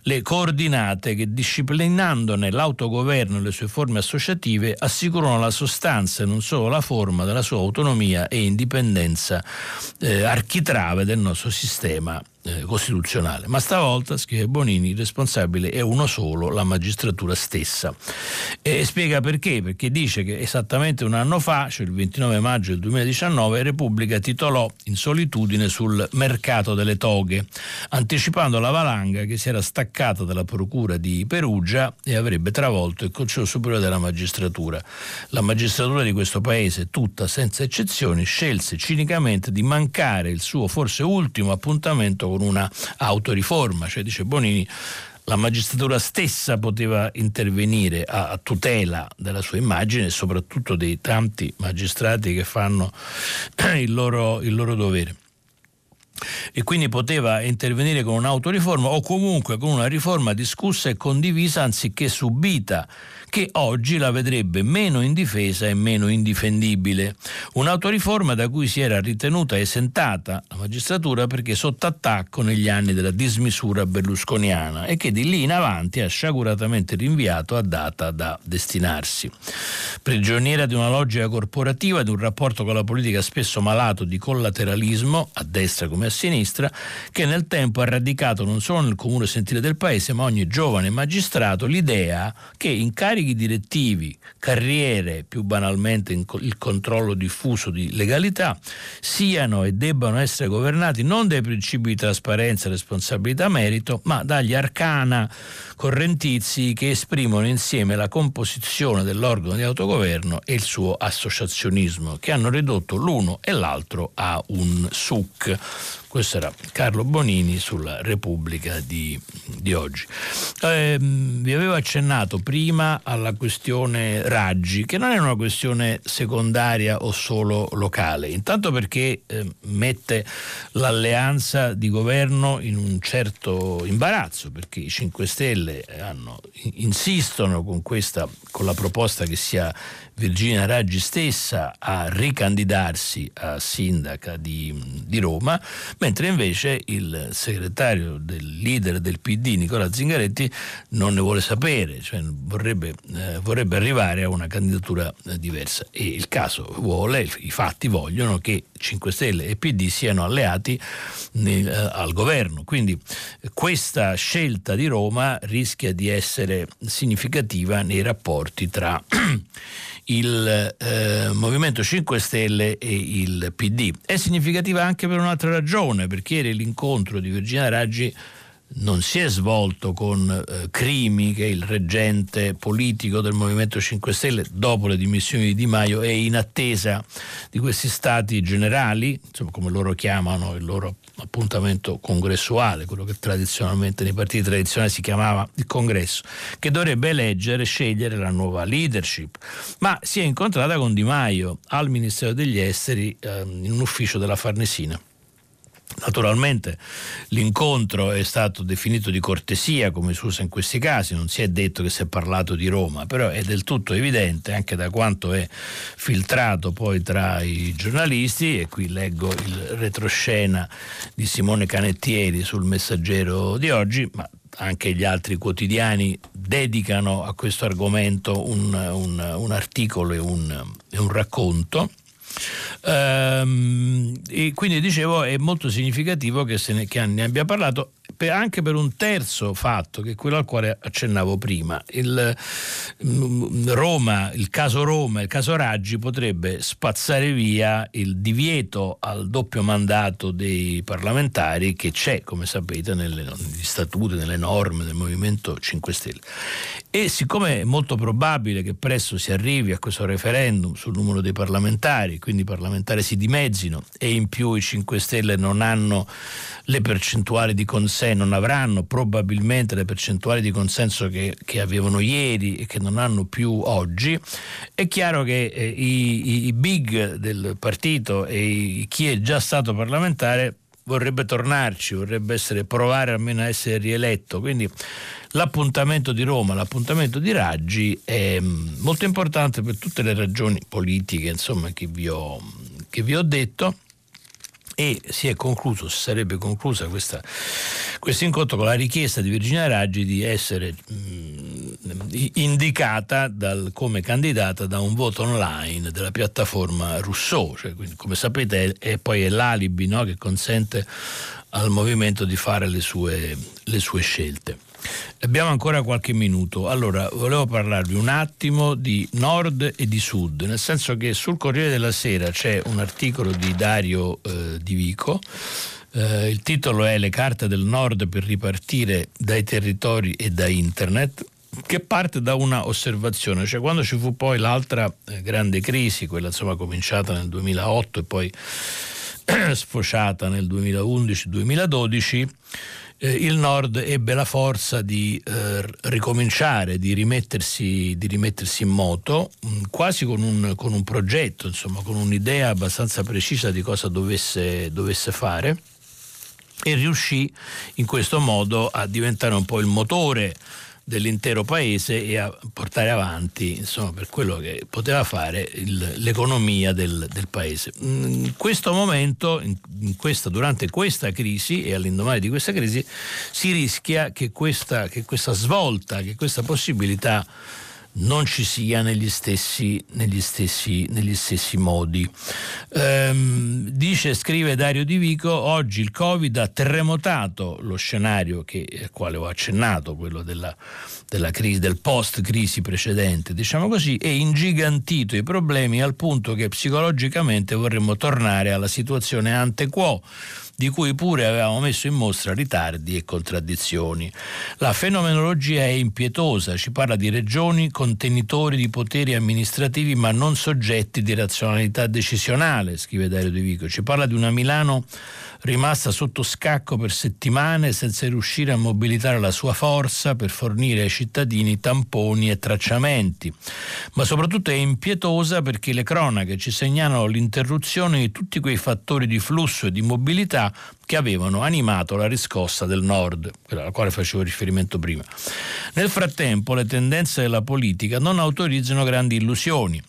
le coordinate che disciplinano Esaminandone l'autogoverno e le sue forme associative, assicurano la sostanza e non solo la forma della sua autonomia e indipendenza eh, architrave del nostro sistema eh, costituzionale. Ma stavolta, scrive Bonini, il responsabile è uno solo, la magistratura stessa. E spiega perché, perché dice che esattamente un anno fa, cioè il 29 maggio del 2019, Repubblica titolò in solitudine sul mercato delle toghe, anticipando la valanga che si era staccata dalla procura di Perugia e avrebbe travolto il Consiglio Superiore della Magistratura. La magistratura di questo paese, tutta senza eccezioni, scelse cinicamente di mancare il suo forse ultimo appuntamento con con una autoriforma, cioè dice Bonini la magistratura stessa poteva intervenire a, tutela della sua immagine e soprattutto dei tanti magistrati che fanno il loro, il loro dovere. e quindi poteva intervenire con un'autoriforma o comunque con una riforma discussa e condivisa anziché subita che oggi la vedrebbe meno indifesa e meno indifendibile. Un'autoriforma da cui si era ritenuta esentata la magistratura perché sotto attacco negli anni della dismisura berlusconiana e che di lì in avanti ha sciaguratamente rinviato a data da destinarsi. Prigioniera di una logica corporativa, di un rapporto con la politica spesso malato di collateralismo, a destra come a sinistra, che nel tempo ha radicato non solo nel comune sentire del paese, ma ogni giovane magistrato l'idea che incarichi incarichi direttivi, carriere, più banalmente il controllo diffuso di legalità, siano e debbano essere governati non dai principi di trasparenza, responsabilità, merito, ma dagli arcana correntizi che esprimono insieme la composizione dell'organo di autogoverno e il suo associazionismo, che hanno ridotto l'uno e l'altro a un suc. Questo era Carlo Bonini sulla Repubblica di, di oggi. Eh, vi avevo accennato prima alla questione Raggi, che non è una questione secondaria o solo locale, intanto perché eh, mette l'alleanza di governo in un certo imbarazzo, perché i 5 Stelle hanno, insistono con, questa, con la proposta che sia Virginia Raggi stessa a ricandidarsi a sindaca di, di, Roma, mentre invece il segretario del leader del PD, Nicola Zingaretti, non ne vuole sapere, cioè vorrebbe, eh, vorrebbe arrivare a una candidatura eh, diversa. E il caso vuole, i fatti vogliono che 5 Stelle e PD siano alleati nel, eh, al governo. Quindi questa scelta di Roma rischia di essere significativa nei rapporti tra il eh, Movimento 5 Stelle e il PD. È significativa anche per un'altra ragione, perché ieri l'incontro di Virginia Raggi non si è svolto con eh, Crimi, che è il reggente politico del Movimento 5 Stelle, dopo le dimissioni di Di Maio e in attesa di questi stati generali, insomma, come loro chiamano il loro appuntamento congressuale, quello che tradizionalmente nei partiti tradizionali si chiamava il congresso, che dovrebbe eleggere, scegliere la nuova leadership. Ma si è incontrata con Di Maio al Ministero degli Esteri eh, in un ufficio della Farnesina. Naturalmente l'incontro è stato definito di cortesia, come si usa in questi casi, non si è detto che si è parlato di Roma, però è del tutto evidente, anche da quanto è filtrato poi tra i giornalisti, e qui leggo il retroscena di Simone Canettieri sul messaggero di oggi, ma anche gli altri quotidiani dedicano a questo argomento un, un, un articolo e un, e un racconto Ehm, e quindi dicevo è molto significativo che, ne, che ne abbia parlato per, anche per un terzo fatto, che è quello al quale accennavo prima. Il, mm, Roma, il caso Roma, il caso Raggi potrebbe spazzare via il divieto al doppio mandato dei parlamentari che c'è, come sapete, nelle, negli statuti, nelle norme del Movimento 5 Stelle. E siccome è molto probabile che presto si arrivi a questo referendum sul numero dei parlamentari, quindi i parlamentari si dimezzino e in più i 5 Stelle non hanno le percentuali di consenso, non avranno probabilmente le percentuali di consenso che, che avevano ieri e che non hanno più oggi, è chiaro che eh, i, i, big del partito e chi è già stato parlamentare vorrebbe tornarci, vorrebbe essere, provare almeno a essere rieletto. Quindi l'appuntamento di Roma, l'appuntamento di Raggi è mm, molto importante per tutte le ragioni politiche insomma, che, vi ho, che vi ho detto e si è concluso, si sarebbe conclusa questa, questo incontro con la richiesta di Virginia Raggi di essere mh, indicata dal, come candidata da un voto online della piattaforma Rousseau, cioè, quindi, come sapete è, è poi è l'alibi no, che consente al movimento di fare le sue, le sue scelte. Abbiamo ancora qualche minuto. Allora, volevo parlarvi un attimo di nord e di sud, nel senso che sul Corriere della Sera c'è un articolo di Dario eh, Di Vico. Eh, il titolo è Le carte del nord per ripartire dai territori e da internet che parte da una osservazione, cioè quando ci fu poi l'altra eh, grande crisi, quella insomma cominciata nel 2008 e poi sfociata nel 2011-2012, eh, il Nord ebbe la forza di eh, ricominciare, di rimettersi, di rimettersi in moto, mh, mm, quasi con un, con un, progetto, insomma, con un'idea abbastanza precisa di cosa dovesse, dovesse fare e riuscì in questo modo a diventare un po' il motore dell'intero paese e a portare avanti insomma, per quello che poteva fare il, l'economia del, del, paese. In questo momento, in questa, durante questa crisi e all'indomani di questa crisi, si rischia che questa, che questa svolta, che questa possibilità non ci sia negli stessi, negli stessi, negli stessi modi. Ehm, dice, scrive Dario Di Vico, oggi il Covid ha terremotato lo scenario che, al quale ho accennato, quello della, della crisi, del post-crisi precedente, diciamo così, e ingigantito i problemi al punto che psicologicamente vorremmo tornare alla situazione ante quo di cui pure avevamo messo in mostra ritardi e contraddizioni. La fenomenologia è impietosa, ci parla di regioni contenitori di poteri amministrativi ma non soggetti di razionalità decisionale, scrive Dario De Vico, ci parla di una Milano rimasta sotto scacco per settimane senza riuscire a mobilitare la sua forza per fornire ai cittadini tamponi e tracciamenti. Ma soprattutto è impietosa perché le cronache ci segnalano l'interruzione di tutti quei fattori di flusso e di mobilità che avevano animato la riscossa del nord, alla quale facevo riferimento prima. Nel frattempo le tendenze della politica non autorizzano grandi illusioni.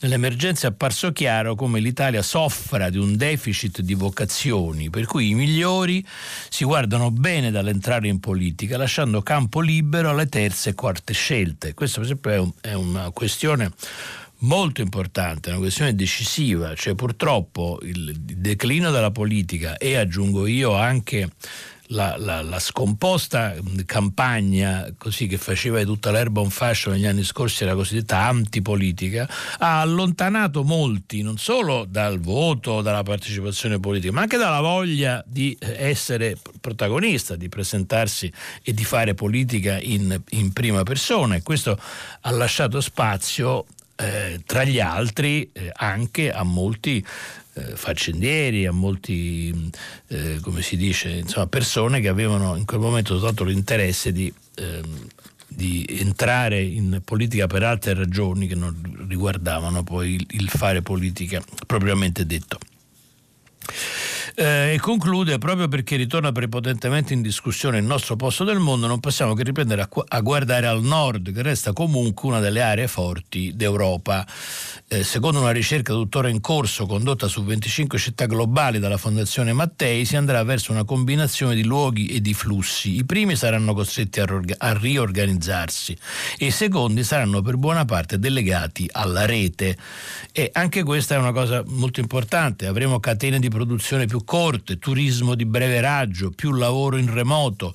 Nell'emergenza è apparso chiaro come l'Italia soffra di un deficit di vocazioni, per cui i migliori si guardano bene dall'entrare in politica, lasciando campo libero alle terze e quarte scelte. Questa, per esempio, è, un, è una questione molto importante, una questione decisiva, cioè purtroppo il declino della politica e aggiungo io anche la, la, la, scomposta campagna così che faceva di tutta l'erba un fascio negli anni scorsi, la cosiddetta antipolitica, ha allontanato molti non solo dal voto, dalla partecipazione politica, ma anche dalla voglia di essere protagonista, di presentarsi e di fare politica in, in prima persona. E questo ha lasciato spazio eh, tra gli altri eh, anche a molti eh, faccendieri, a molti, eh, come si dice, insomma, persone che avevano in quel momento dato l'interesse di, ehm, di entrare in politica per altre ragioni che non riguardavano poi il, il fare politica propriamente detto. Eh, e conclude proprio perché ritorna prepotentemente in discussione il nostro posto del mondo, non possiamo che riprendere a, a guardare al nord, che resta comunque una delle aree forti d'Europa. Eh, secondo una ricerca tuttora in corso condotta su 25 città globali dalla Fondazione Mattei, si andrà verso una combinazione di luoghi e di flussi. I primi saranno costretti a, a riorganizzarsi e i secondi saranno per buona parte delegati alla rete. E anche questa è una cosa molto importante. Avremo catene di produzione più corte, turismo di breve raggio, più lavoro in remoto,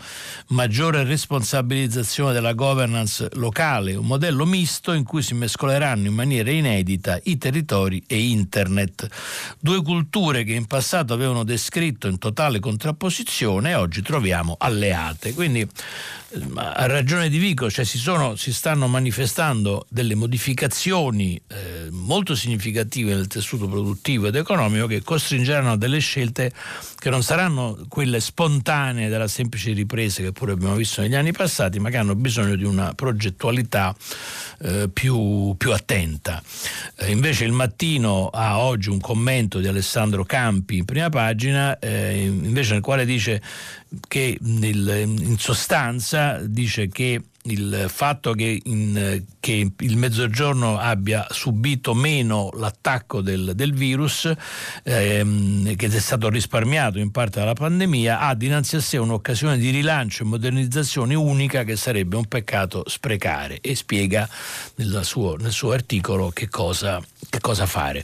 maggiore responsabilizzazione della governance locale, un modello misto in cui si mescoleranno in maniera inedita i territori e internet. Due culture che in passato avevano descritto in totale contrapposizione oggi troviamo alleate. Quindi ha ragione di Vico, cioè si, sono, si stanno manifestando delle modificazioni eh, molto significative nel tessuto produttivo ed economico che costringeranno a delle scelte che non saranno quelle spontanee della semplice ripresa che pure abbiamo visto negli anni passati, ma che hanno bisogno di una progettualità eh, più, più, attenta. Eh, invece il mattino ha oggi un commento di Alessandro Campi in prima pagina, eh, invece nel quale dice che nel, in sostanza dice che il fatto che, in, che, il mezzogiorno abbia subito meno l'attacco del, del virus, ehm, che è stato risparmiato in parte dalla pandemia, ha dinanzi a sé un'occasione di rilancio e modernizzazione unica che sarebbe un peccato sprecare. E spiega suo, nel suo articolo che cosa, che cosa fare.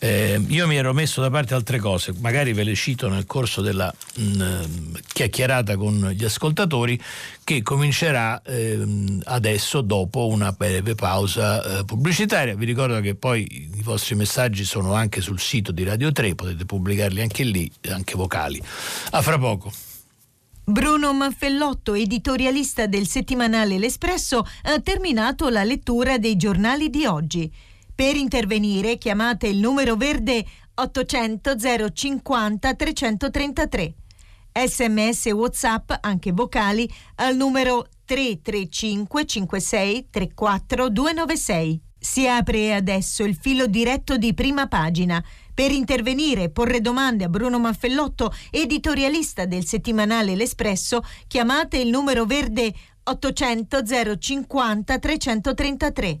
Eh, io mi ero messo da parte altre cose, magari ve le cito nel corso della mh, mm, chiacchierata con gli ascoltatori, che comincerà eh, adesso dopo una breve pausa eh, pubblicitaria. Vi ricordo che poi i vostri messaggi sono anche sul sito di Radio 3, potete pubblicarli anche lì, anche vocali. A fra poco. Bruno Manfellotto, editorialista del settimanale L'Espresso, ha terminato la lettura dei giornali di oggi. Per intervenire chiamate il numero verde 800 050 333. Sms WhatsApp, anche vocali, al numero 335 56 34 296. Si apre adesso il filo diretto di prima pagina Per intervenire e porre domande a Bruno Manfellotto, editorialista del settimanale L'Espresso, chiamate il numero verde 800 050 333.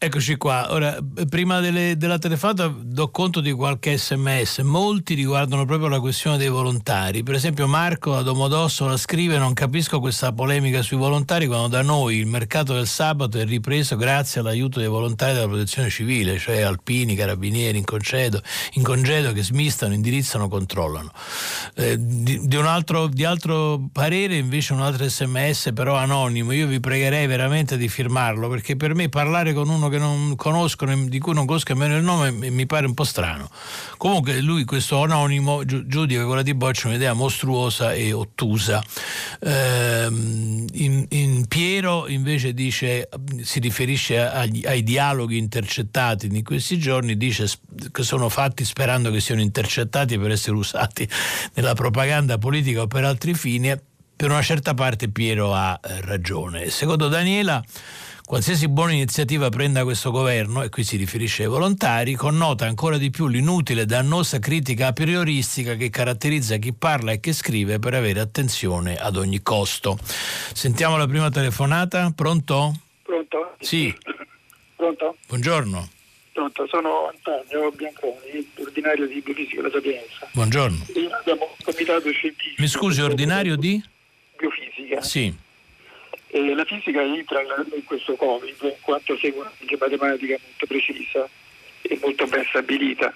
Eccoci qua, ora prima delle, della telefonata do conto di qualche sms, molti riguardano proprio la questione dei volontari, per esempio Marco da Domodossola scrive non capisco questa polemica sui volontari quando da noi il mercato del sabato è ripreso grazie all'aiuto dei volontari della protezione civile, cioè alpini, carabinieri in congedo, in congedo che smistano, indirizzano, controllano. Eh, di, di, un altro, di altro parere invece un altro sms però anonimo, io vi pregherei veramente di firmarlo perché per me parlare con uno che non conosco, di cui non conosco nemmeno il nome, mi pare un po' strano. Comunque lui, questo anonimo, giudica quella di Boccia un'idea mostruosa e ottusa. Ehm, in, in, Piero invece dice, si riferisce agli, ai dialoghi intercettati di questi giorni, dice che sono fatti sperando che siano intercettati per essere usati nella propaganda politica o per altri fini. Per una certa parte Piero ha eh, ragione. Secondo Daniela Qualsiasi buona iniziativa prenda questo governo, e qui si riferisce ai volontari, connota ancora di più l'inutile e dannosa critica a prioristica che caratterizza chi parla e chi scrive per avere attenzione ad ogni costo. Sentiamo la prima telefonata. Pronto? Pronto? Sì. Pronto? Buongiorno. Pronto, sono Antonio Bianconi, ordinario di Biofisica della Sapienza. Buongiorno. abbiamo comitato scientifico. Mi scusi, ordinario di? Biofisica. Sì. E la fisica entra in questo Covid in quanto segue una matematica molto precisa e molto ben stabilita.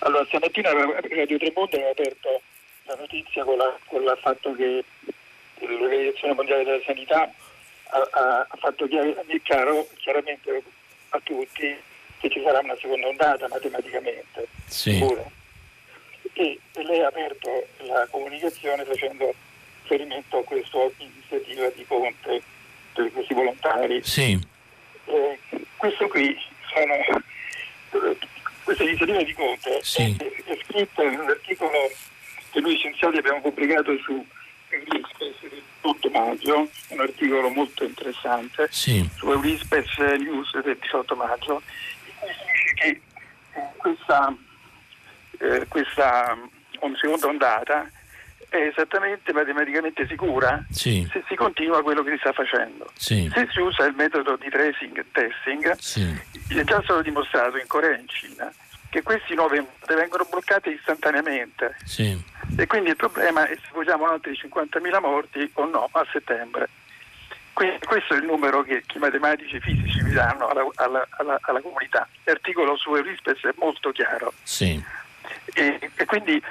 Allora, stamattina Radio Tremonti aveva aperto la notizia con, la, con il fatto che l'Organizzazione Mondiale della Sanità ha, ha, ha fatto chiaro, chiaramente a tutti che ci sarà una seconda ondata matematicamente. Sì. E, e lei ha aperto la comunicazione facendo riferimento a questa iniziativa di Conte per questi volontari. Sì. Eh, questo qui sono, questa iniziativa di Conte sì. è, è, scritta in un articolo che noi scienziati abbiamo pubblicato su Eurispes del 8 maggio, un articolo molto interessante sì. su Eurispes News del 18 maggio, in cui si dice che questa, eh, questa seconda ondata è esattamente matematicamente sicura sì. se si continua quello che si sta facendo. Sì. Se si usa il metodo di tracing e testing, sì. è già stato dimostrato in Corea e in Cina che questi nuovi mutati vengono bloccati istantaneamente. E quindi il problema è se vogliamo altri 50.000 morti o no a settembre. Quindi questo è il numero che i matematici e fisici mi danno alla, alla, alla, alla comunità. L'articolo su Eurispes è molto chiaro. E, e quindi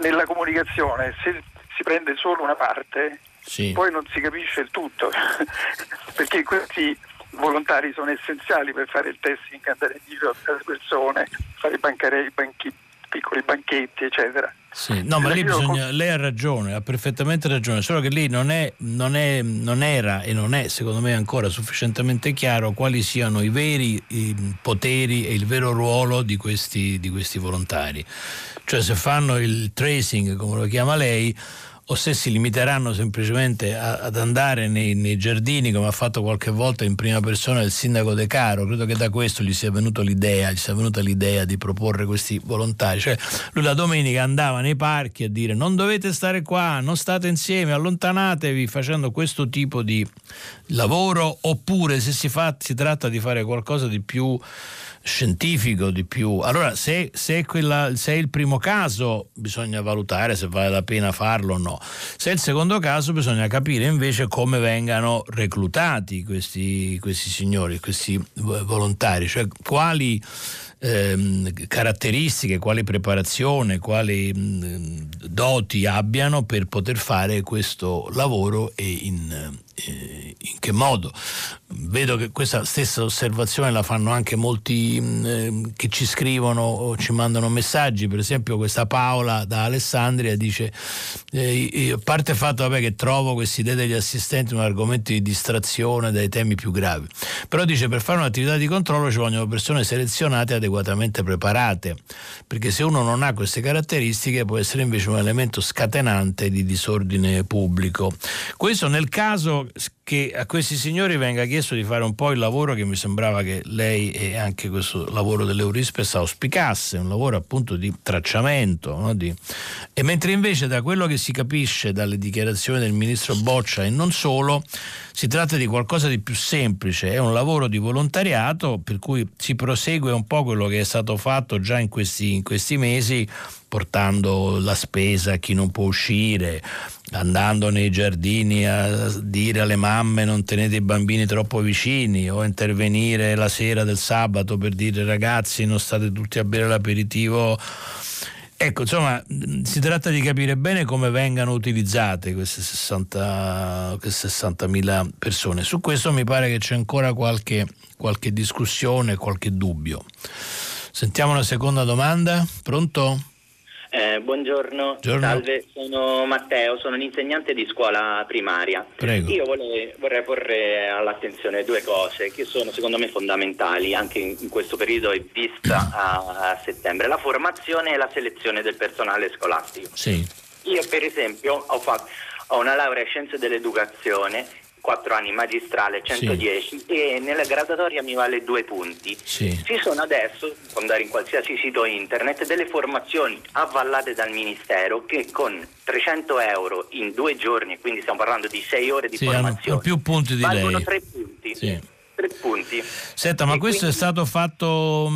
nella comunicazione se si prende solo una parte sì. poi non si capisce il tutto perché questi volontari sono essenziali per fare il testing, andare in giro alle persone, fare i, bancare, i banchi, piccoli banchetti, eccetera. Sì, no, ma lì bisogna, lei ha ragione, ha perfettamente ragione, solo che lì non, è, non, è, non, era e non è secondo me ancora sufficientemente chiaro quali siano i veri i poteri e il vero ruolo di questi, di questi volontari. Cioè se fanno il tracing, come lo chiama lei, o se si limiteranno semplicemente a, ad andare nei, nei, giardini come ha fatto qualche volta in prima persona il sindaco De Caro, credo che da questo gli sia, l'idea, gli sia venuta l'idea di proporre questi volontari, cioè lui la domenica andava nei parchi a dire non dovete stare qua, non state insieme, allontanatevi facendo questo tipo di lavoro oppure se si, fa, si tratta di fare qualcosa di più scientifico di più. Allora, se, se, quella, se, è il primo caso, bisogna valutare se vale la pena farlo o no. Se è il secondo caso, bisogna capire invece come vengano reclutati questi, questi signori, questi volontari, cioè quali ehm, caratteristiche, quali preparazione, quali mh, doti abbiano per poter fare questo lavoro e in, eh, in che modo. Vedo che questa stessa osservazione la fanno anche molti mm, eh, che ci scrivono o ci mandano messaggi, per esempio questa Paola da Alessandria dice, eh, a parte il fatto vabbè, che trovo questa idea degli assistenti un argomento di distrazione dai temi più gravi, però dice per fare un'attività di controllo ci vogliono persone selezionate e adeguatamente preparate, perché se uno non ha queste caratteristiche può essere invece un elemento scatenante di disordine pubblico. Questo nel caso skal che a questi signori venga chiesto di fare un po' il lavoro che mi sembrava che lei e anche questo lavoro dell'Eurispes auspicasse, un lavoro appunto di tracciamento. No? Di... E mentre invece da quello che si capisce dalle dichiarazioni del ministro Boccia e non solo, si tratta di qualcosa di più semplice, è un lavoro di volontariato per cui si prosegue un po' quello che è stato fatto già in questi, in questi mesi portando la spesa a chi non può uscire, andando nei giardini a dire alle mamme non tenete i bambini troppo vicini o intervenire la sera del sabato per dire ragazzi non state tutti a bere l'aperitivo. Ecco, insomma, si tratta di capire bene come vengano utilizzate queste, 60, queste 60.000 persone. Su questo mi pare che c'è ancora qualche, qualche discussione, qualche dubbio. Sentiamo la seconda domanda. Pronto? Eh, buongiorno, Giorno. salve, sono Matteo, sono un insegnante di scuola primaria. Prego. Io vorrei, vorrei porre all'attenzione due cose che sono secondo me fondamentali anche in, in questo periodo e vista a, a, settembre, la formazione e la selezione del personale scolastico. Sì. Io per esempio ho, fatto, ho una laurea in scienze dell'educazione 4 anni magistrale 110 sì. e nella gradatoria mi vale due punti. Sì. Ci sono adesso, può andare in qualsiasi sito internet, delle formazioni avvallate dal Ministero che con 300 euro in due giorni, quindi stiamo parlando di 6 ore di sì, formazione, hanno più punti di valgono lei. 3 punti. Sì tre punti. Senta, ma e questo quindi... è, stato fatto,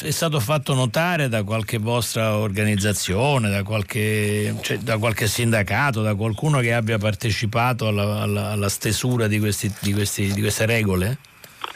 è stato fatto notare da qualche vostra organizzazione, da qualche, cioè, da qualche sindacato, da qualcuno che abbia partecipato alla, alla, alla stesura di, questi, di, questi, di queste regole?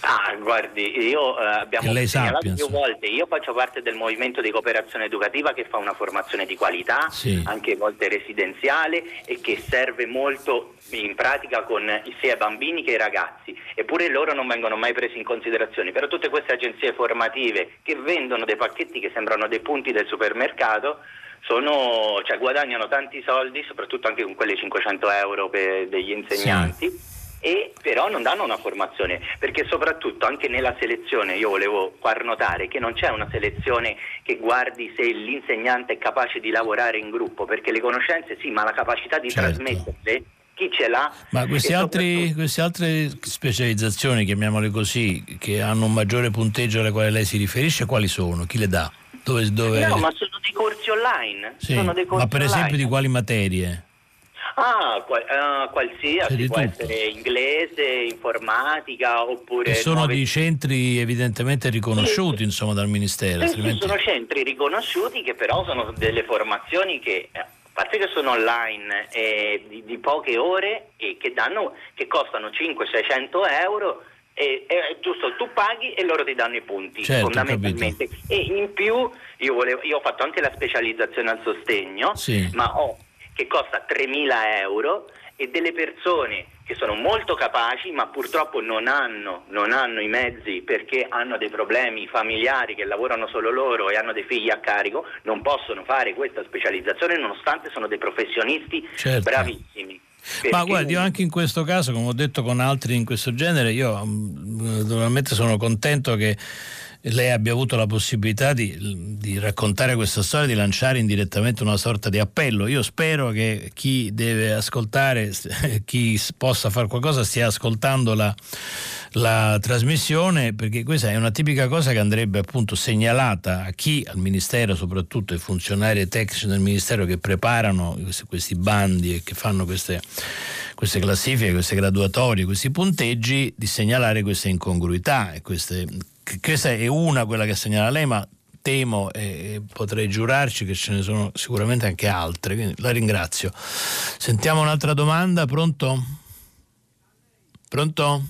Ah, guardi, io eh, abbiamo segnalato più volte, io faccio parte del movimento di cooperazione educativa che fa una formazione di qualità, sì. anche a volte residenziale e che serve molto in pratica con sia i bambini che i ragazzi, eppure loro non vengono mai presi in considerazione. Però tutte queste agenzie formative che vendono dei pacchetti che sembrano dei punti del supermercato sono, cioè, guadagnano tanti soldi, soprattutto anche con quelle 500 euro per degli insegnanti. Sì e però non danno una formazione perché soprattutto anche nella selezione io volevo far notare che non c'è una selezione che guardi se l'insegnante è capace di lavorare in gruppo perché le conoscenze sì ma la capacità di certo. trasmetterle chi ce l'ha. Ma queste, altri, queste, altre specializzazioni, chiamiamole così, che hanno un maggiore punteggio alle quali lei si riferisce, quali sono? Chi le dà? Dove, dove... No, ma sono dei corsi online. Sì, corsi ma per online. esempio di quali materie? Ah, qual, uh, qualsiasi, può tutto. essere inglese, informatica oppure... E sono nuove... dei centri evidentemente riconosciuti sì, insomma dal Ministero. Sì, altrimenti... sono centri riconosciuti che però sono delle formazioni che eh, a parte che sono online eh, di, di, poche ore e che, danno, che costano 500-600 euro e, è giusto tu paghi e loro ti danno i punti certo, fondamentalmente capito. e in più io, volevo, io, ho fatto anche la specializzazione al sostegno sì. ma ho che costa 3.000 euro e delle persone che sono molto capaci ma purtroppo non hanno, non hanno, i mezzi perché hanno dei problemi familiari che lavorano solo loro e hanno dei figli a carico, non possono fare questa specializzazione nonostante sono dei professionisti certo. bravissimi. Perché... Ma guardi, io anche in questo caso, come ho detto con altri in questo genere, io mm, naturalmente sono contento che lei abbia avuto la possibilità di, di, raccontare questa storia, di lanciare indirettamente una sorta di appello. Io spero che chi deve ascoltare, chi possa fare qualcosa, stia ascoltando la, la trasmissione, perché questa è una tipica cosa che andrebbe appunto segnalata a chi al Ministero, soprattutto ai funzionari tecnici del Ministero che preparano questi, questi bandi e che fanno queste, queste classifiche, queste graduatorie, questi punteggi, di segnalare queste incongruità e queste questa è una, quella che segnala lei, ma temo e potrei giurarci che ce ne sono sicuramente anche altre, quindi la ringrazio. Sentiamo un'altra domanda, pronto? Pronto?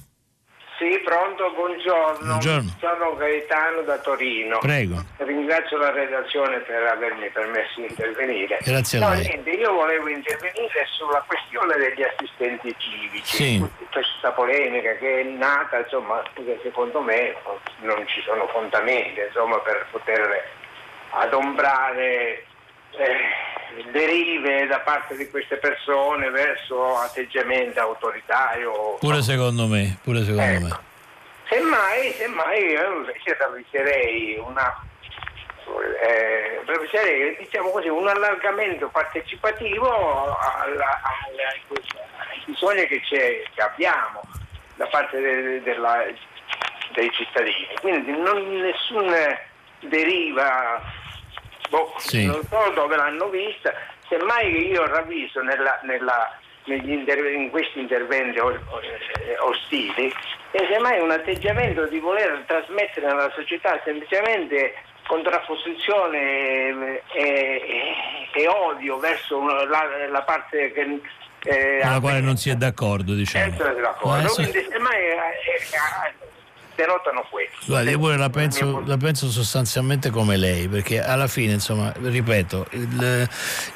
Sì, pronto, buongiorno. buongiorno. Sono Gaetano da Torino. Prego. Ringrazio la redazione per avermi permesso di intervenire. Grazie a lei. No, niente, io volevo intervenire sulla questione degli assistenti civici. Sì tutta questa polemica che è nata, insomma, secondo me non ci sono fondamenti insomma, per poter adombrare eh, derive da parte di queste persone verso atteggiamenti autoritari. Pure secondo me, pure secondo ecco. me. Semmai, semmai io ravviserei una eh, ravviserei diciamo così, un allargamento partecipativo alla, ai bisogni che, che, abbiamo da parte de, de la, dei cittadini. Quindi non nessun deriva boh, sì. non so dove l'hanno vista, semmai io ravviso nella, nella, in questi interventi eh, ostili, e semmai un atteggiamento di voler trasmettere alla società semplicemente contrapposizione e, e, e odio verso la, la parte che eh, con la quale non si è d'accordo, diciamo. D'accordo. Quindi, semmai eh, eh, denotano questo. Guarda, io pure la penso, la penso, sostanzialmente come lei, perché alla fine, insomma, ripeto, il,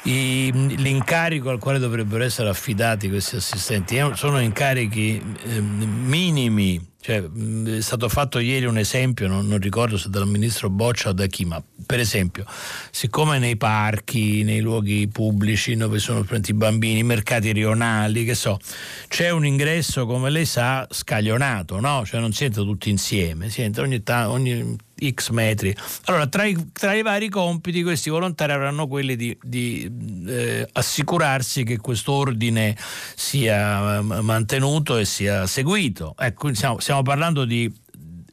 i, l'incarico al quale dovrebbero essere affidati questi assistenti sono incarichi eh, minimi cioè, è stato fatto ieri un esempio, non, non, ricordo se dal ministro Boccia o da chi, ma per esempio, siccome nei parchi, nei luoghi pubblici dove sono presenti i bambini, i mercati rionali, che so, c'è un ingresso, come lei sa, scaglionato, no? Cioè non si entra tutti insieme, si entra ogni, ta- ogni x metri. Allora, tra i, tra i, vari compiti, questi volontari avranno quelli di, di eh, assicurarsi che questo ordine sia eh, mantenuto e sia seguito. Ecco, stiamo, stiamo parlando di,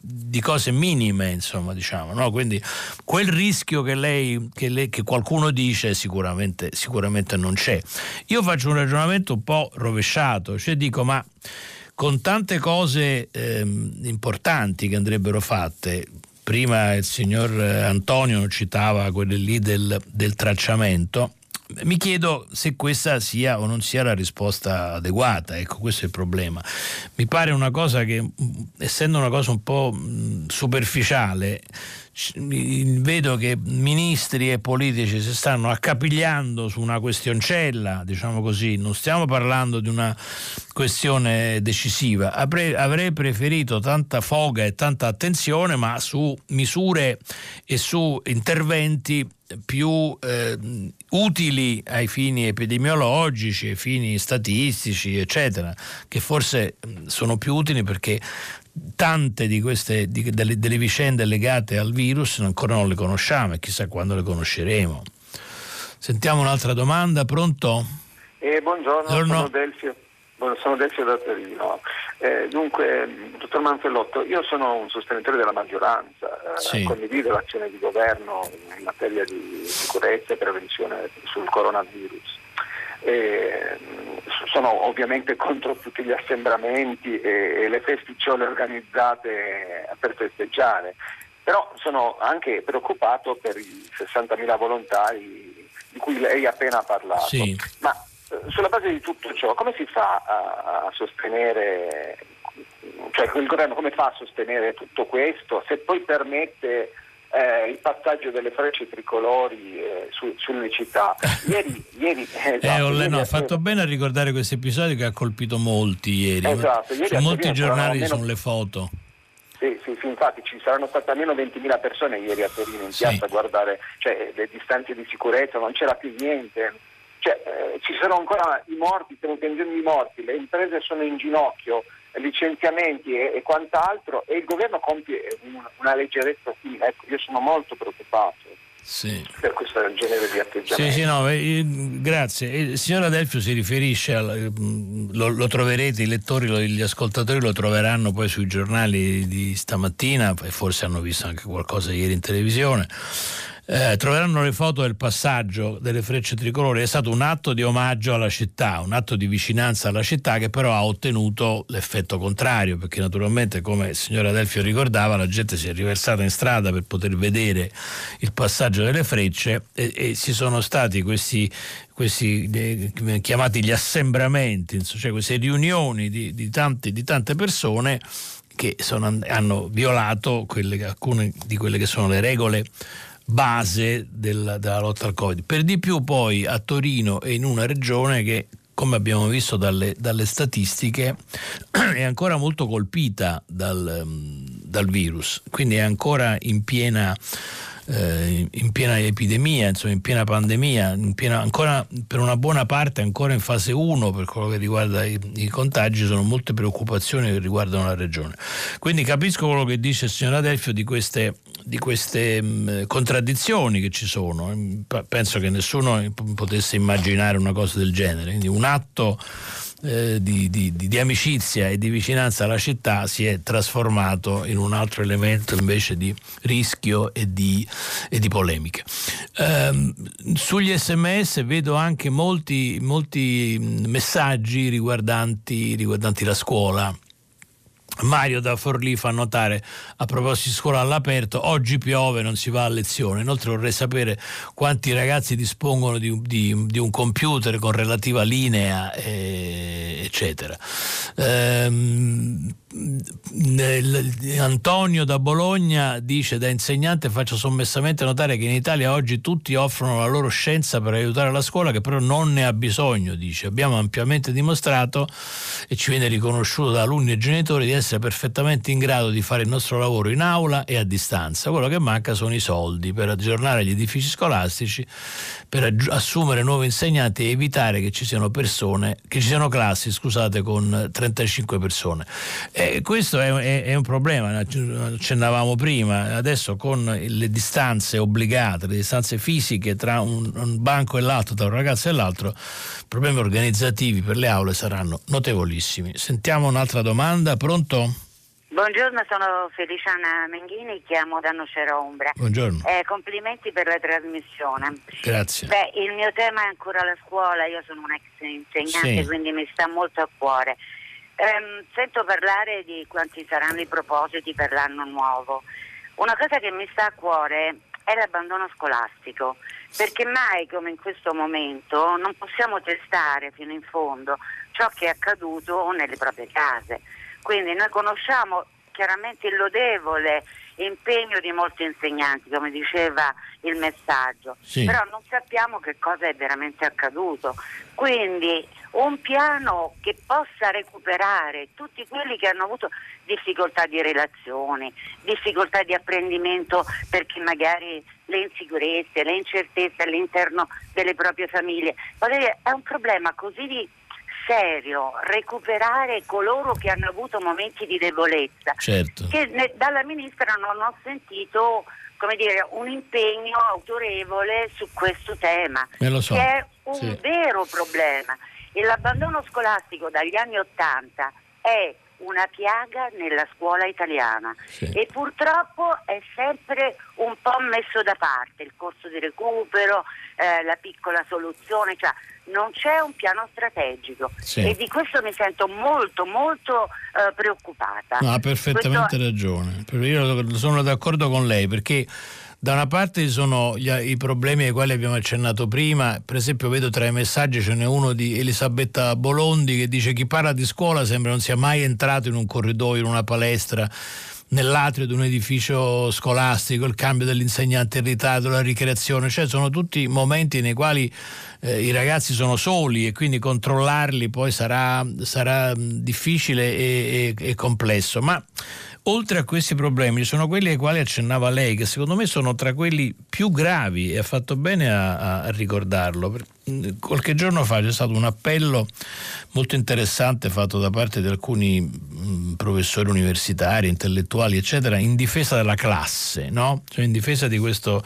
di cose minime, insomma, diciamo, no? Quindi quel rischio che lei, che, lei, che qualcuno dice sicuramente, sicuramente non c'è. Io faccio un ragionamento un po' rovesciato, cioè dico, ma con tante cose ehm, importanti che andrebbero fatte, prima il signor eh, Antonio citava quelle lì del, del tracciamento, mi chiedo se questa sia o non sia la risposta adeguata, ecco questo è il problema. Mi pare una cosa che, essendo una cosa un po' superficiale, vedo che ministri e politici si stanno accapigliando su una questioncella, diciamo così, non stiamo parlando di una questione decisiva. Avrei preferito tanta foga e tanta attenzione, ma su misure e su interventi più eh, utili ai fini epidemiologici, ai fini statistici, eccetera, che forse sono più utili perché tante di queste di, delle, delle, vicende legate al virus ancora non le conosciamo e chissà quando le conosceremo. Sentiamo un'altra domanda, pronto? Eh, buongiorno, buongiorno, sono Delfio. Sono Delfio da Torino. Eh, dunque, dottor Manfellotto, io sono un sostenitore della maggioranza, eh, sì. condivido l'azione di governo in materia di sicurezza e prevenzione sul coronavirus. Eh, sono ovviamente contro tutti gli assembramenti e, e le festicciole organizzate per festeggiare, però sono anche preoccupato per i 60.000 volontari di cui lei ha appena parlato. Sì. Ma sulla base di tutto ciò, come si fa a, a sostenere, cioè il governo come fa a sostenere tutto questo se poi permette eh, il passaggio delle frecce tricolori eh, su, sulle città. Ieri, ieri, eh, esatto, eh, Olle, no, ha fatto bene a ricordare questo episodio che ha colpito molti ieri. Esatto, ieri Su molti giornali almeno... sono le foto. Sì, sì, sì, infatti ci saranno state almeno 20.000 persone ieri a Torino in piazza sì. a guardare cioè, le distanze di sicurezza, non c'era più niente. Cioè, eh, ci sono ancora i morti, stiamo piangendo i morti, le imprese sono in ginocchio, licenziamenti e, e quant'altro e il governo compie un, una leggerezza sì, ecco, io sono molto preoccupato. Sì. per questo genere di atteggiamento. Sì, sì, no, eh, grazie. Il signor Adelfio si riferisce, al, mm, lo, lo, troverete, i lettori, lo, gli ascoltatori lo troveranno poi sui giornali di stamattina e forse hanno visto anche qualcosa ieri in televisione eh, troveranno le foto del passaggio delle frecce tricolori, è stato un atto di omaggio alla città, un atto di vicinanza alla città che però ha ottenuto l'effetto contrario, perché naturalmente come il signor Adelfio ricordava la gente si è riversata in strada per poter vedere il passaggio delle frecce e, e ci sono stati questi questi eh, chiamati gli assembramenti, cioè queste riunioni di, di, tanti, di tante persone che sono, hanno violato quelle, alcune di quelle che sono le regole base della, della lotta al Covid. Per di più poi a Torino e in una regione che come abbiamo visto dalle, dalle statistiche, è ancora molto colpita dal, dal virus, quindi è ancora in piena eh, in piena epidemia, insomma, in piena pandemia, in piena, ancora per una buona parte ancora in fase 1 per quello che riguarda i, i, contagi, sono molte preoccupazioni che riguardano la regione. Quindi capisco quello che dice il signor Adelfio di queste, di queste mh, contraddizioni che ci sono. Penso che nessuno potesse immaginare una cosa del genere. Quindi un atto eh, di, di, di, amicizia e di vicinanza alla città si è trasformato in un altro elemento invece di rischio e di, e di polemica. Eh, sugli sms vedo anche molti, molti messaggi riguardanti, riguardanti la scuola Mario da Forlì fa notare a proposito di scuola all'aperto, oggi piove, non si va a lezione. Inoltre vorrei sapere quanti ragazzi dispongono di, di, di un computer con relativa linea, eh, eccetera. Ehm, Antonio da Bologna dice da insegnante faccio sommessamente notare che in Italia oggi tutti offrono la loro scienza per aiutare la scuola che però non ne ha bisogno, dice. Abbiamo ampiamente dimostrato e ci viene riconosciuto da alunni e genitori di essere perfettamente in grado di fare il nostro lavoro in aula e a distanza. Quello che manca sono i soldi per aggiornare gli edifici scolastici, per assumere nuovi insegnanti e evitare che ci siano persone, che ci siano classi, scusate, con 35 persone. Eh, questo è, è, è, un problema, accennavamo prima, adesso con le distanze obbligate, le distanze fisiche tra un, un banco e l'altro, tra un ragazzo e l'altro, problemi organizzativi per le aule saranno notevolissimi. Sentiamo un'altra domanda, pronto? Buongiorno, sono Feliciana Menghini, chiamo da Nocera Ombra. Buongiorno. Eh, complimenti per la trasmissione. Grazie. Beh, il mio tema è ancora la scuola, io sono un ex insegnante, sì. quindi mi sta molto a cuore. Ehm, sento parlare di quanti saranno i propositi per l'anno nuovo. Una cosa che mi sta a cuore è l'abbandono scolastico, perché mai come in questo momento non possiamo testare fino in fondo ciò che è accaduto nelle proprie case. Quindi noi conosciamo chiaramente il lodevole impegno di molti insegnanti, come diceva il messaggio, sì. però non sappiamo che cosa è veramente accaduto. Quindi un piano che possa recuperare tutti quelli che hanno avuto difficoltà di relazioni, difficoltà di apprendimento perché magari le insicurezze, le incertezze all'interno delle proprie famiglie. È un problema così di serio recuperare coloro che hanno avuto momenti di debolezza. Certo. Che ne, dalla ministra non ho sentito come dire, un impegno autorevole su questo tema, so. che è un sì. vero problema. E l'abbandono scolastico dagli anni Ottanta è una piaga nella scuola italiana sì. e purtroppo è sempre un po' messo da parte il corso di recupero, eh, la piccola soluzione, cioè non c'è un piano strategico sì. e di questo mi sento molto molto eh, preoccupata. ha perfettamente questo... ragione, io sono d'accordo con lei perché da una parte ci sono gli, i problemi ai quali abbiamo accennato prima, per esempio vedo tra i messaggi ce n'è uno di Elisabetta Bolondi che dice chi parla di scuola sembra non sia mai entrato in un corridoio, in una palestra nell'atrio di un edificio scolastico, il cambio dell'insegnante in ritardo, la ricreazione, cioè sono tutti momenti nei quali eh, i ragazzi sono soli e quindi controllarli poi sarà, sarà difficile e, e, e complesso. Ma Oltre a questi problemi ci sono quelli ai quali accennava lei, che secondo me sono tra quelli più gravi e ha fatto bene a, a ricordarlo. Qualche giorno fa c'è stato un appello molto interessante fatto da parte di alcuni professori universitari, intellettuali, eccetera, in difesa della classe, no? cioè in difesa di questo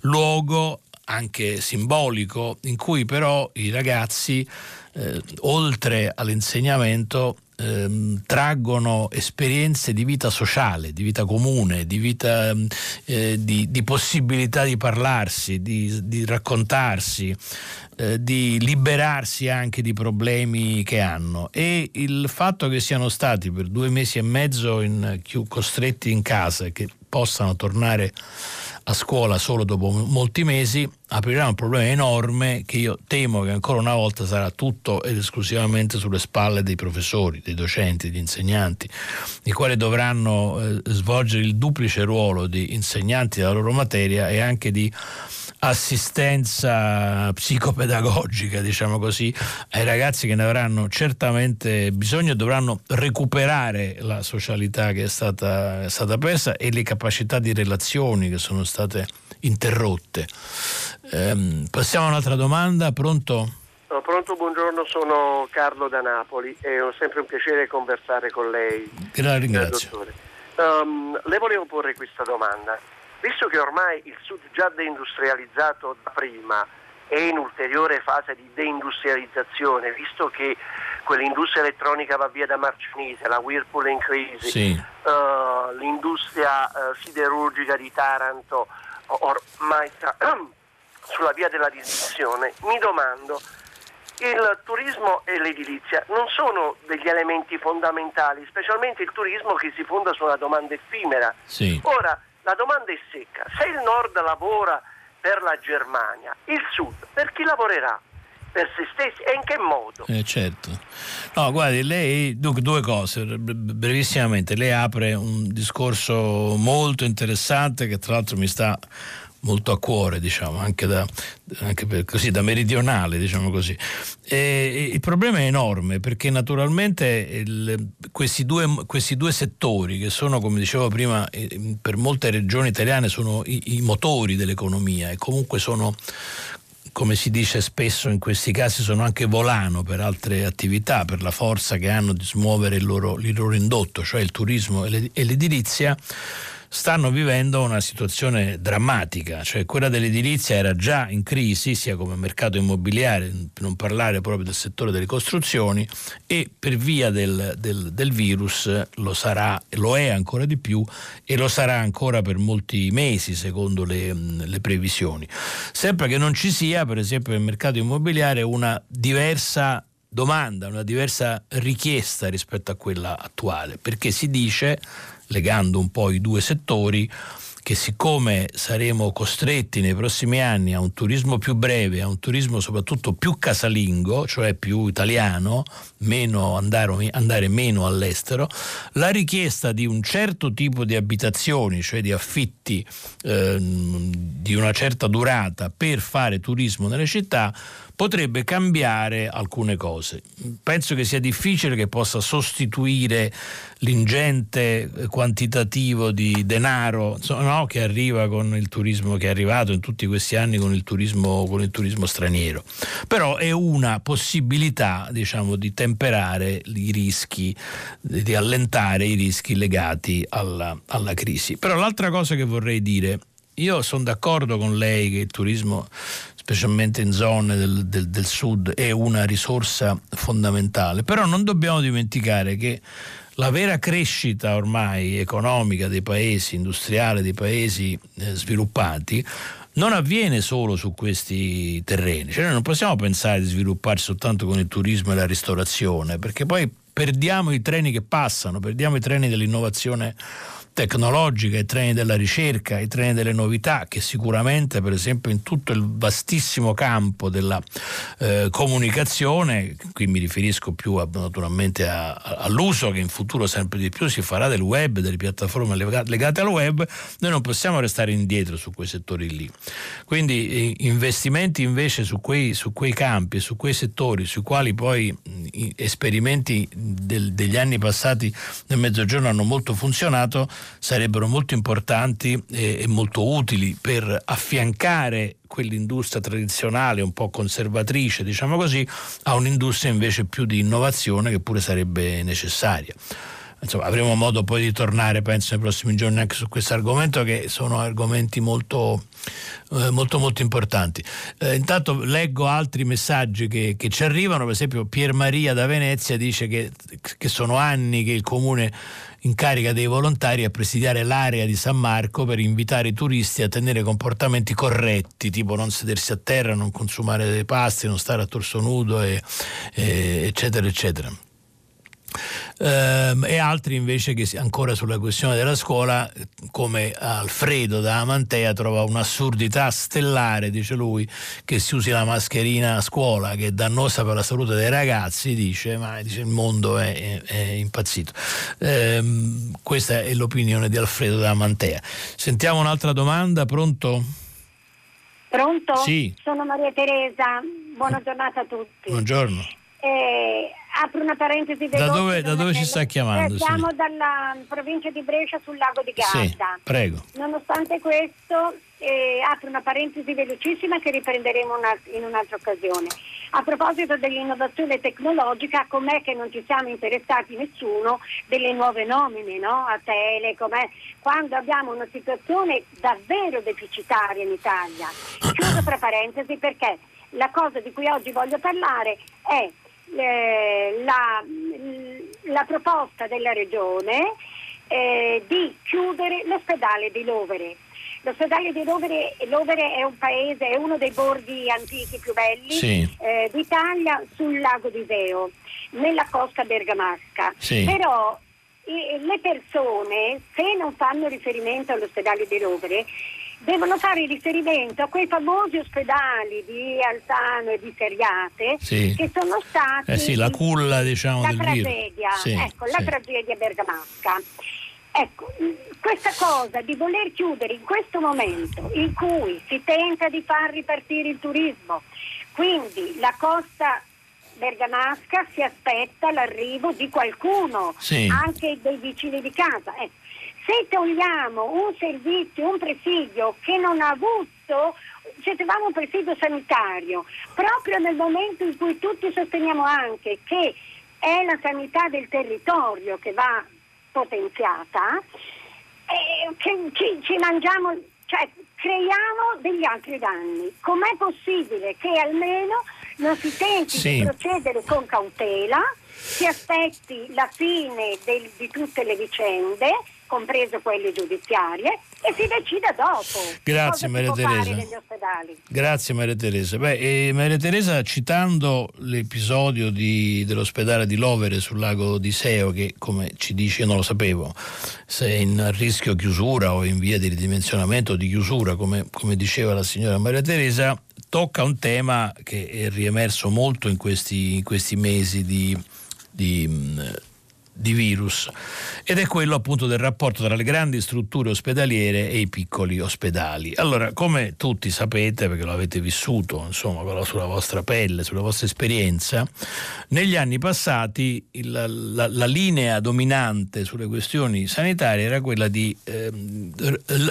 luogo anche simbolico in cui però i ragazzi eh, oltre all'insegnamento ehm, traggono esperienze di vita sociale, di vita comune, di, vita, ehm, eh, di, di possibilità di parlarsi, di, di raccontarsi, eh, di liberarsi anche di problemi che hanno. E il fatto che siano stati per due mesi e mezzo in, costretti in casa, che possano tornare a scuola solo dopo molti mesi, aprirà un problema enorme che io temo che ancora una volta sarà tutto ed esclusivamente sulle spalle dei professori, dei docenti, degli insegnanti, i quali dovranno eh, svolgere il duplice ruolo di insegnanti della loro materia e anche di assistenza psicopedagogica, diciamo così, ai ragazzi che ne avranno certamente bisogno e dovranno recuperare la socialità che è stata, è stata persa e le capacità di relazioni che sono state interrotte. Ehm, passiamo a un'altra domanda, pronto? No, pronto, buongiorno, sono Carlo da Napoli e è sempre un piacere conversare con lei. La ringrazio. Um, le volevo porre questa domanda. Visto che ormai il Sud già deindustrializzato da prima è in ulteriore fase di deindustrializzazione, visto che quell'industria elettronica va via da Marcinise, la Whirlpool è in crisi, sì. uh, l'industria uh, siderurgica di Taranto ormai sta sulla via della distruzione, mi domando il turismo e l'edilizia non sono degli elementi fondamentali, specialmente il turismo che si fonda su una domanda effimera. Sì. Ora, la domanda è secca. Se il nord lavora per la Germania, il sud per chi lavorerà? Per se stessi e in che modo? Eh, certo. No, guardi, lei, dunque, due cose, brevissimamente. Lei apre un discorso molto interessante che tra l'altro mi sta molto a cuore, diciamo, anche da, anche per, così, da meridionale, diciamo così. E, il problema è enorme perché naturalmente il, questi, due, questi, due, settori che sono, come dicevo prima, per molte regioni italiane sono i, i motori dell'economia e comunque sono come si dice spesso in questi casi, sono anche volano per altre attività, per la forza che hanno di smuovere il loro, il loro indotto, cioè il turismo e l'edilizia stanno vivendo una situazione drammatica, cioè quella dell'edilizia era già in crisi, sia come mercato immobiliare, per non parlare proprio del settore delle costruzioni, e per via del, del, del virus lo sarà, lo è ancora di più e lo sarà ancora per molti mesi secondo le, le previsioni. Sempre che non ci sia, per esempio nel mercato immobiliare, una diversa domanda, una diversa richiesta rispetto a quella attuale, perché si dice legando un po' i due settori, che siccome saremo costretti nei prossimi anni a un turismo più breve, a un turismo soprattutto più casalingo, cioè più italiano, meno andare, andare, meno all'estero, la richiesta di un certo tipo di abitazioni, cioè di affitti eh, di una certa durata per fare turismo nelle città, potrebbe cambiare alcune cose. Penso che sia difficile che possa sostituire l'ingente quantitativo di denaro no, che arriva con il turismo che è arrivato in tutti questi anni con il turismo, con il turismo straniero. Però è una possibilità diciamo, di temperare i rischi, di allentare i rischi legati alla, alla crisi. Però l'altra cosa che vorrei dire io sono d'accordo con lei che il turismo specialmente in zone del, del, del, sud, è una risorsa fondamentale. Però non dobbiamo dimenticare che la vera crescita ormai economica dei paesi, industriale dei paesi eh, sviluppati, non avviene solo su questi terreni. Cioè noi non possiamo pensare di svilupparsi soltanto con il turismo e la ristorazione, perché poi perdiamo i treni che passano, perdiamo i treni dell'innovazione tecnologica, i treni della ricerca, i treni delle novità che sicuramente per esempio in tutto il vastissimo campo della eh, comunicazione, qui mi riferisco più a, naturalmente a, a, all'uso che in futuro sempre di più si farà del web, delle piattaforme legate al web, noi non possiamo restare indietro su quei settori lì. Quindi investimenti invece su quei, su quei campi, su quei settori sui quali poi esperimenti del, degli anni passati nel mezzogiorno hanno molto funzionato, sarebbero molto importanti e, e molto utili per affiancare quell'industria tradizionale un po' conservatrice, diciamo così, a un'industria invece più di innovazione che pure sarebbe necessaria. Insomma, avremo modo poi di tornare, penso, nei prossimi giorni anche su questo argomento, che sono argomenti molto, eh, molto, molto importanti. Eh, intanto leggo altri messaggi che, che, ci arrivano, per esempio Pier Maria da Venezia dice che, che sono anni che il comune incarica dei volontari a presidiare l'area di San Marco per invitare i turisti a tenere comportamenti corretti, tipo non sedersi a terra, non consumare dei pasti, non stare a torso nudo, e, e, eccetera, eccetera. Ehm, e altri invece che ancora sulla questione della scuola, come Alfredo da Amantea trova un'assurdità stellare, dice lui, che si usi la mascherina a scuola, che è dannosa per la salute dei ragazzi, dice, ma dice, il mondo è, è, è impazzito. Ehm, questa è l'opinione di Alfredo da Amantea. Sentiamo un'altra domanda, pronto? Pronto? Sì. Sono Maria Teresa, buona giornata a tutti. Buongiorno. Eh, apro una parentesi Da dove, da dove ci sta chiamando? Eh, siamo sì. dalla provincia di Brescia sul lago di Garda. Sì, prego. Nonostante questo, eh, apro una parentesi velocissima che riprenderemo una, in un'altra occasione. A proposito dell'innovazione tecnologica, com'è che non ci siamo interessati nessuno delle nuove nomine no? a Telecom? Eh? Quando abbiamo una situazione davvero deficitaria in Italia. Chiuso tra parentesi perché la cosa di cui oggi voglio parlare è eh, la, la, proposta della Regione eh, di chiudere l'ospedale di Lovere. L'ospedale di Lovere, Lovere, è un paese, è uno dei borghi antichi più belli sì. eh, d'Italia sul lago di Veo, nella costa bergamasca. Sì. Però le persone, se non fanno riferimento all'ospedale di Lovere, devono fare riferimento a quei famosi ospedali di Alzano e di Seriate sì. che sono stati eh sì, la culla diciamo, la del tragedia, sì, ecco, la tragedia bergamasca. Ecco, questa cosa di voler chiudere in questo momento in cui si tenta di far ripartire il turismo, quindi la costa bergamasca si aspetta l'arrivo di qualcuno, anche dei vicini di casa. Ecco, se togliamo un servizio, un presidio che non ha avuto cioè un presidio sanitario, proprio nel momento in cui tutti sosteniamo anche che è la sanità del territorio che va potenziata, eh, che ci, ci mangiamo, cioè creiamo degli altri danni. Com'è possibile che almeno non si tenti sì. di procedere con cautela, si aspetti la fine del, di tutte le vicende, compreso quelle giudiziarie, e si decida dopo. Grazie Maria Teresa. Grazie Maria Teresa. Beh, eh, Maria Teresa citando l'episodio di, dell'ospedale di Lovere sul lago di Seo che come ci dice, io non lo sapevo, se è in rischio chiusura o in via di ridimensionamento o di chiusura come, come diceva la signora Maria Teresa, tocca un tema che è riemerso molto in questi, in questi mesi di, di di virus ed è quello appunto del rapporto tra le grandi strutture ospedaliere e i piccoli ospedali. Allora, come tutti sapete, perché lo avete vissuto insomma sulla vostra pelle, sulla vostra esperienza, negli anni passati il, la, la, linea dominante sulle questioni sanitarie era quella di eh,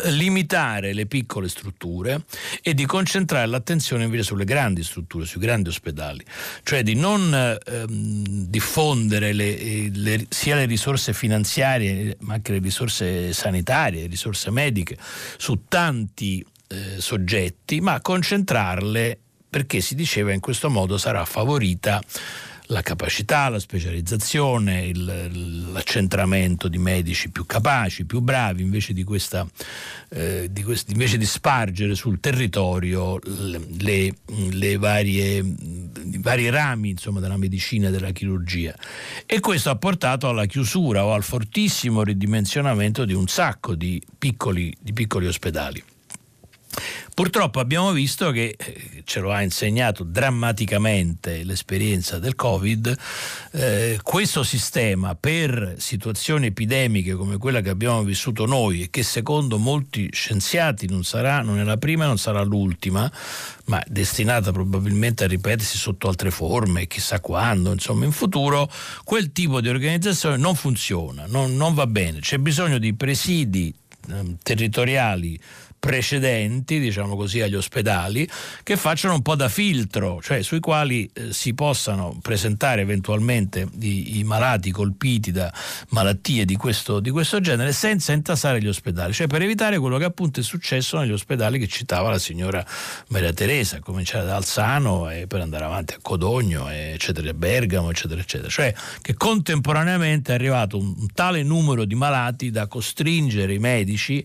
limitare le piccole strutture e di concentrare l'attenzione invece sulle grandi strutture, sui grandi ospedali, cioè di non eh, diffondere le, le sia le risorse finanziarie ma anche le risorse sanitarie, le risorse mediche su tanti eh, soggetti, ma concentrarle perché si diceva in questo modo sarà favorita la capacità, la specializzazione, il, l'accentramento di medici più capaci, più bravi, invece di, questa, eh, di, quest, invece di spargere sul territorio le, le varie, i vari rami insomma, della medicina e della chirurgia. E questo ha portato alla chiusura o al fortissimo ridimensionamento di un sacco di piccoli, di piccoli ospedali. Purtroppo abbiamo visto che, eh, ce lo ha insegnato drammaticamente l'esperienza del Covid, eh, questo sistema per situazioni epidemiche come quella che abbiamo vissuto noi e che secondo molti scienziati non sarà, non è la prima e non sarà l'ultima, ma destinata probabilmente a ripetersi sotto altre forme, chissà quando, insomma in futuro, quel tipo di organizzazione non funziona, non, non va bene, c'è bisogno di presidi eh, territoriali precedenti, diciamo così, agli ospedali, che facciano un po' da filtro, cioè sui quali eh, si possano presentare eventualmente i, i, malati colpiti da malattie di questo, di questo genere senza intasare gli ospedali, cioè per evitare quello che appunto è successo negli ospedali che citava la signora Maria Teresa, cominciare da Alzano e per andare avanti a Codogno, eccetera, Bergamo, eccetera, eccetera. Cioè che contemporaneamente è arrivato un tale numero di malati da costringere i medici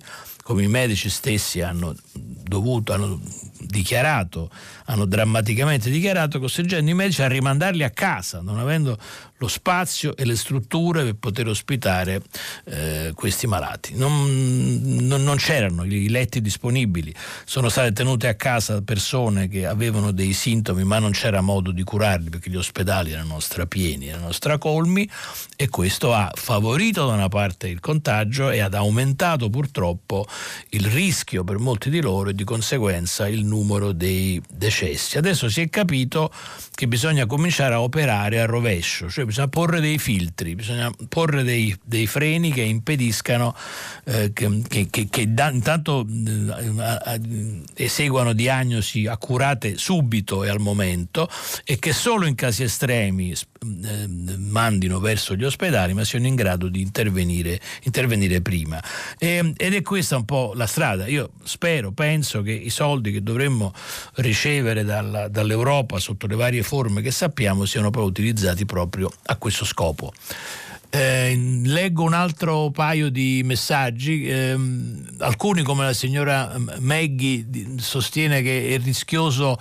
come i medici stessi hanno dovuto, hanno dichiarato, hanno drammaticamente dichiarato, costringendo i medici a rimandarli a casa, non avendo lo spazio e le strutture per poter ospitare eh, questi malati. Non, non, non, c'erano i letti disponibili, sono state tenute a casa persone che avevano dei sintomi ma non c'era modo di curarli perché gli ospedali erano strapieni, erano stracolmi e questo ha favorito da una parte il contagio e ha aumentato purtroppo il rischio per molti di loro e di conseguenza il numero dei decessi. Adesso si è capito che bisogna cominciare a operare a rovescio, cioè bisogna porre dei filtri, bisogna porre dei, dei freni che impediscano eh, che, che, che da, intanto eh, eseguano diagnosi accurate subito e al momento e che solo in casi estremi eh, mandino verso gli ospedali ma siano in grado di intervenire, intervenire prima. E, ed è questa un po' la strada. Io spero, penso che i soldi che dovremmo ricevere dalla, dall'Europa sotto le varie forme che sappiamo siano poi utilizzati proprio a questo scopo. Eh, leggo un altro paio di messaggi, eh, alcuni come la signora Maggie sostiene che è rischioso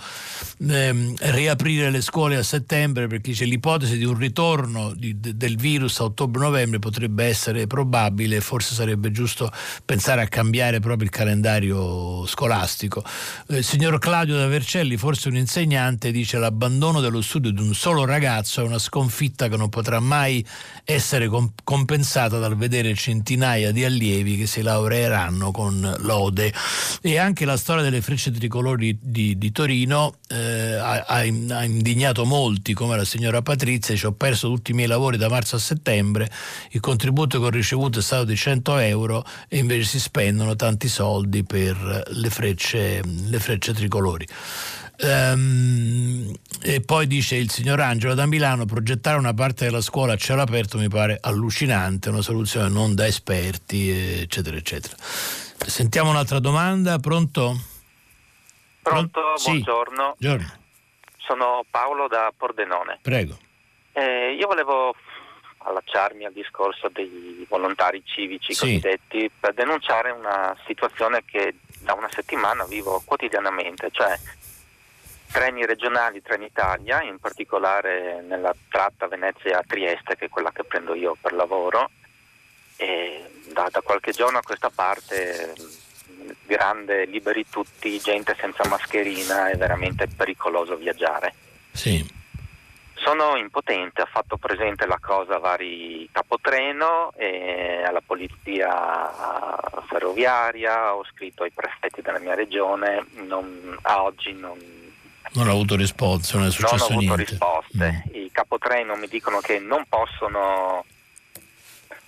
eh, riaprire le scuole a settembre perché c'è l'ipotesi di un ritorno di, de, del virus a ottobre-novembre potrebbe essere probabile, forse sarebbe giusto pensare a cambiare proprio il calendario scolastico. Eh, il signor Claudio da Vercelli, forse un insegnante, dice l'abbandono dello studio di un solo ragazzo è una sconfitta che non potrà mai essere essere compensata dal vedere centinaia di allievi che si laureeranno con lode. E anche la storia delle frecce tricolori di, di Torino eh, ha, ha, indignato molti, come la signora Patrizia, ci ho perso tutti i miei lavori da marzo a settembre, il contributo che ho ricevuto è stato di 100 euro e invece si spendono tanti soldi per le frecce, le frecce tricolori. Um, e poi dice il signor Angelo da Milano progettare una parte della scuola a cielo aperto mi pare allucinante, una soluzione non da esperti, eccetera, eccetera. Sentiamo un'altra domanda, pronto? Pronto, sì. buongiorno. buongiorno. Sono Paolo da Pordenone. Prego. Eh, io volevo allacciarmi al discorso dei volontari civici sì. cosiddetti per denunciare una situazione che da una settimana vivo quotidianamente, cioè treni regionali Trenitalia, in particolare nella tratta Venezia-Trieste, che è quella che prendo io per lavoro, e da, da qualche giorno a questa parte grande liberi tutti, gente senza mascherina, è veramente pericoloso viaggiare. Sì. Sono impotente, ho fatto presente la cosa a vari capotreno, e alla polizia ferroviaria, ho scritto ai prefetti della mia regione, non, a oggi non, non ho avuto risposte, non è successo non ho avuto risposte. Mm. I capotreno mi dicono che non possono,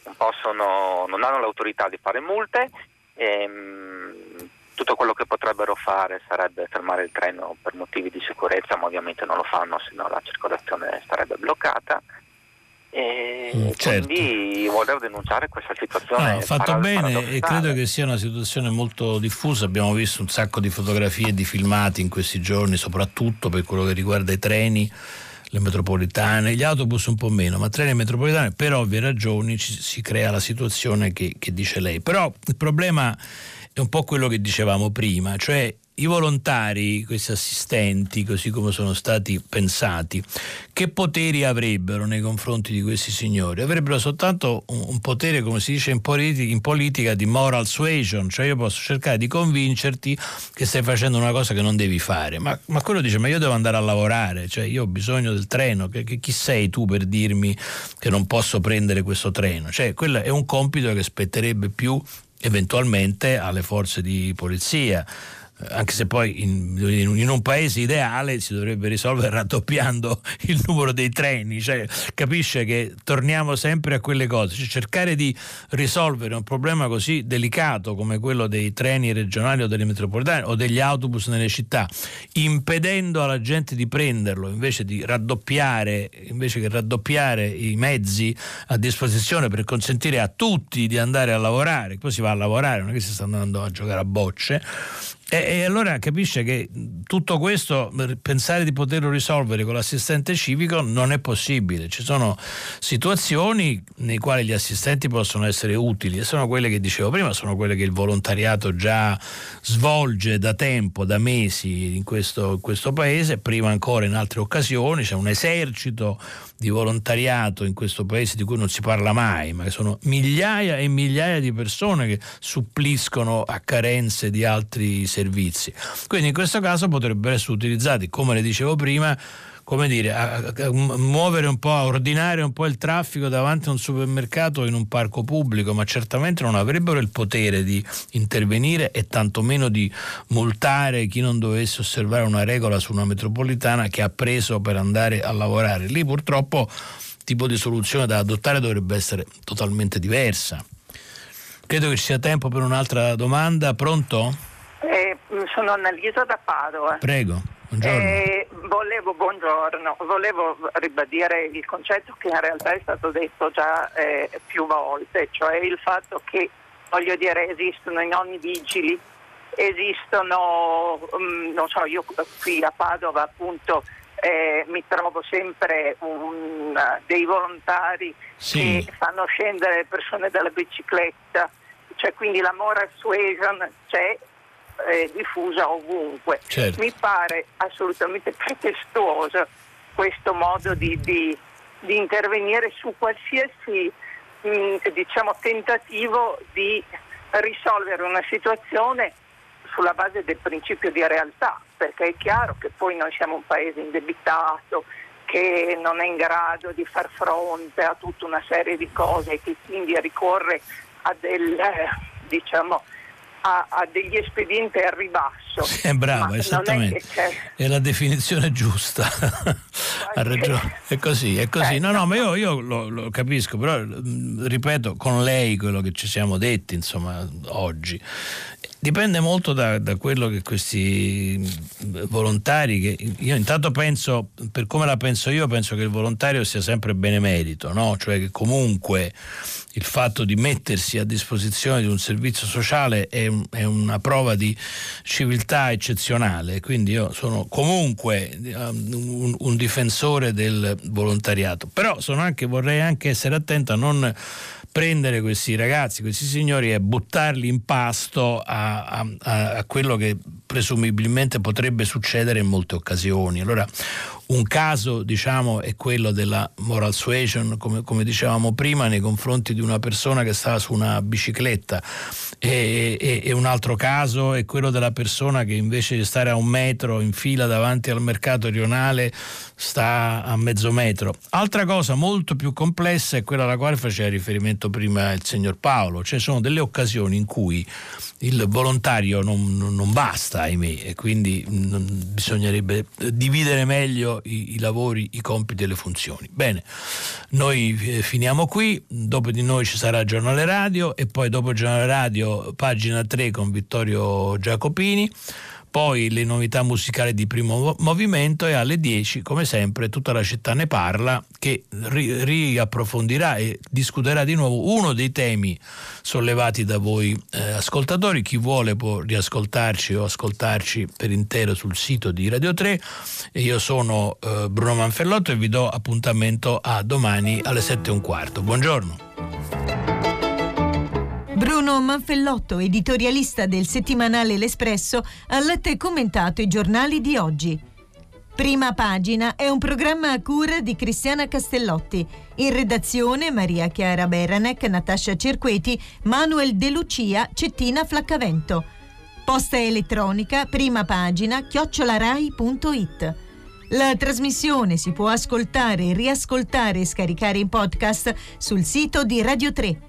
non, possono, non hanno l'autorità di fare multe. E, mh, tutto quello che potrebbero fare sarebbe fermare il treno per motivi di sicurezza, ma ovviamente non lo fanno, se no la circolazione sarebbe bloccata. E mm, certo. quindi volevo denunciare questa situazione. No, fatto bene e credo che sia una situazione molto diffusa. Abbiamo visto un sacco di fotografie e di filmati in questi giorni, soprattutto per quello che riguarda i treni, le metropolitane, gli autobus un po' meno, ma treni e metropolitane per ovvie ragioni ci, si crea la situazione che, che dice lei. Però il problema è un po' quello che dicevamo prima, cioè i volontari, questi assistenti, così come sono stati pensati, che poteri avrebbero nei confronti di questi signori? Avrebbero soltanto un, un potere, come si dice in politica, in politica, di moral suasion, cioè io posso cercare di convincerti che stai facendo una cosa che non devi fare, ma, ma quello dice ma io devo andare a lavorare, cioè io ho bisogno del treno, che, che, chi sei tu per dirmi che non posso prendere questo treno? Cioè quello è un compito che spetterebbe più eventualmente alle forze di polizia anche se poi in, in, un paese ideale si dovrebbe risolvere raddoppiando il numero dei treni, cioè, capisce che torniamo sempre a quelle cose, cioè, cercare di risolvere un problema così delicato come quello dei treni regionali o delle metropolitane o degli autobus nelle città, impedendo alla gente di prenderlo invece di raddoppiare, invece che raddoppiare i mezzi a disposizione per consentire a tutti di andare a lavorare, poi si va a lavorare, non è che si sta andando a giocare a bocce E, allora capisce che tutto questo, pensare di poterlo risolvere con l'assistente civico non è possibile. Ci sono situazioni nei quali gli assistenti possono essere utili e sono quelle che dicevo prima, sono quelle che il volontariato già svolge da tempo, da mesi in questo, in questo paese, prima ancora in altre occasioni, c'è un esercito di volontariato in questo paese di cui non si parla mai, ma che sono migliaia e migliaia di persone che suppliscono a carenze di altri servizi. Quindi in questo caso potrebbero essere utilizzati, come le dicevo prima, come dire, a, a muovere un po', a ordinare un po' il traffico davanti a un supermercato in un parco pubblico, ma certamente non avrebbero il potere di intervenire e tantomeno di multare chi non dovesse osservare una regola su una metropolitana che ha preso per andare a lavorare. Lì purtroppo il tipo di soluzione da adottare dovrebbe essere totalmente diversa. Credo che ci sia tempo per un'altra domanda. Pronto? Eh, sono Annalisa da Padova. Prego. Eh, volevo, buongiorno, volevo ribadire il concetto che in realtà è stato detto già eh, più volte, cioè il fatto che, voglio dire, esistono i nonni vigili, esistono, um, non so, io qui a Padova appunto eh, mi trovo sempre un, dei volontari sì. che fanno scendere le persone dalla bicicletta, cioè quindi la moral suasion c'è eh, diffusa ovunque. Certo. Mi pare assolutamente pretestuoso questo modo di, di, di intervenire su qualsiasi mh, diciamo, tentativo di risolvere una situazione sulla base del principio di realtà, perché è chiaro che poi noi siamo un paese indebitato, che non è in grado di far fronte a tutta una serie di cose e che quindi ricorre a del, eh, diciamo, a, a degli espedienti al ribasso. È brava, esattamente. È, è, la definizione giusta. ha ragione. È così, è così. No, no, ma io, io lo, lo, capisco, però ripeto con lei quello che ci siamo detti, insomma, oggi. Dipende molto da, da, quello che questi volontari, che io intanto penso, per come la penso io, penso che il volontario sia sempre benemerito, no? cioè che comunque il fatto di mettersi a disposizione di un servizio sociale è, è una prova di civiltà eccezionale, quindi io sono comunque um, un, un difensore del volontariato, però anche, vorrei anche essere attento a non prendere questi ragazzi, questi signori e buttarli in pasto a, a, a quello che presumibilmente potrebbe succedere in molte occasioni. Allora, un caso diciamo, è quello della moral suasion, come, come, dicevamo prima, nei confronti di una persona che stava su una bicicletta e, e, e, un altro caso è quello della persona che invece di stare a un metro in fila davanti al mercato rionale sta a mezzo metro. Altra cosa molto più complessa è quella alla quale faceva riferimento prima il signor Paolo, cioè sono delle occasioni in cui il volontario non, non basta, ahimè, e quindi bisognerebbe dividere meglio i, i, lavori, i compiti e le funzioni. Bene, noi eh, finiamo qui, dopo di noi ci sarà giornale radio e poi dopo giornale radio pagina 3 con Vittorio Giacopini poi le novità musicali di primo movimento e alle 10 come sempre tutta la città ne parla che ri- riapprofondirà e discuterà di nuovo uno dei temi sollevati da voi eh, ascoltatori. Chi vuole può riascoltarci o ascoltarci per intero sul sito di Radio 3 e io sono eh, Bruno Manfellotto e vi do appuntamento a domani alle 7 e un quarto. Buongiorno Bruno Manfellotto, editorialista del settimanale L'Espresso, ha letto e commentato i giornali di oggi. Prima pagina è un programma a cura di Cristiana Castellotti. In redazione Maria Chiara Beranec, Natascia Cerqueti, Manuel De Lucia, Cettina Flaccavento. Posta elettronica, prima pagina, chiocciolarai.it. La trasmissione si può ascoltare, riascoltare e scaricare in podcast sul sito di Radio 3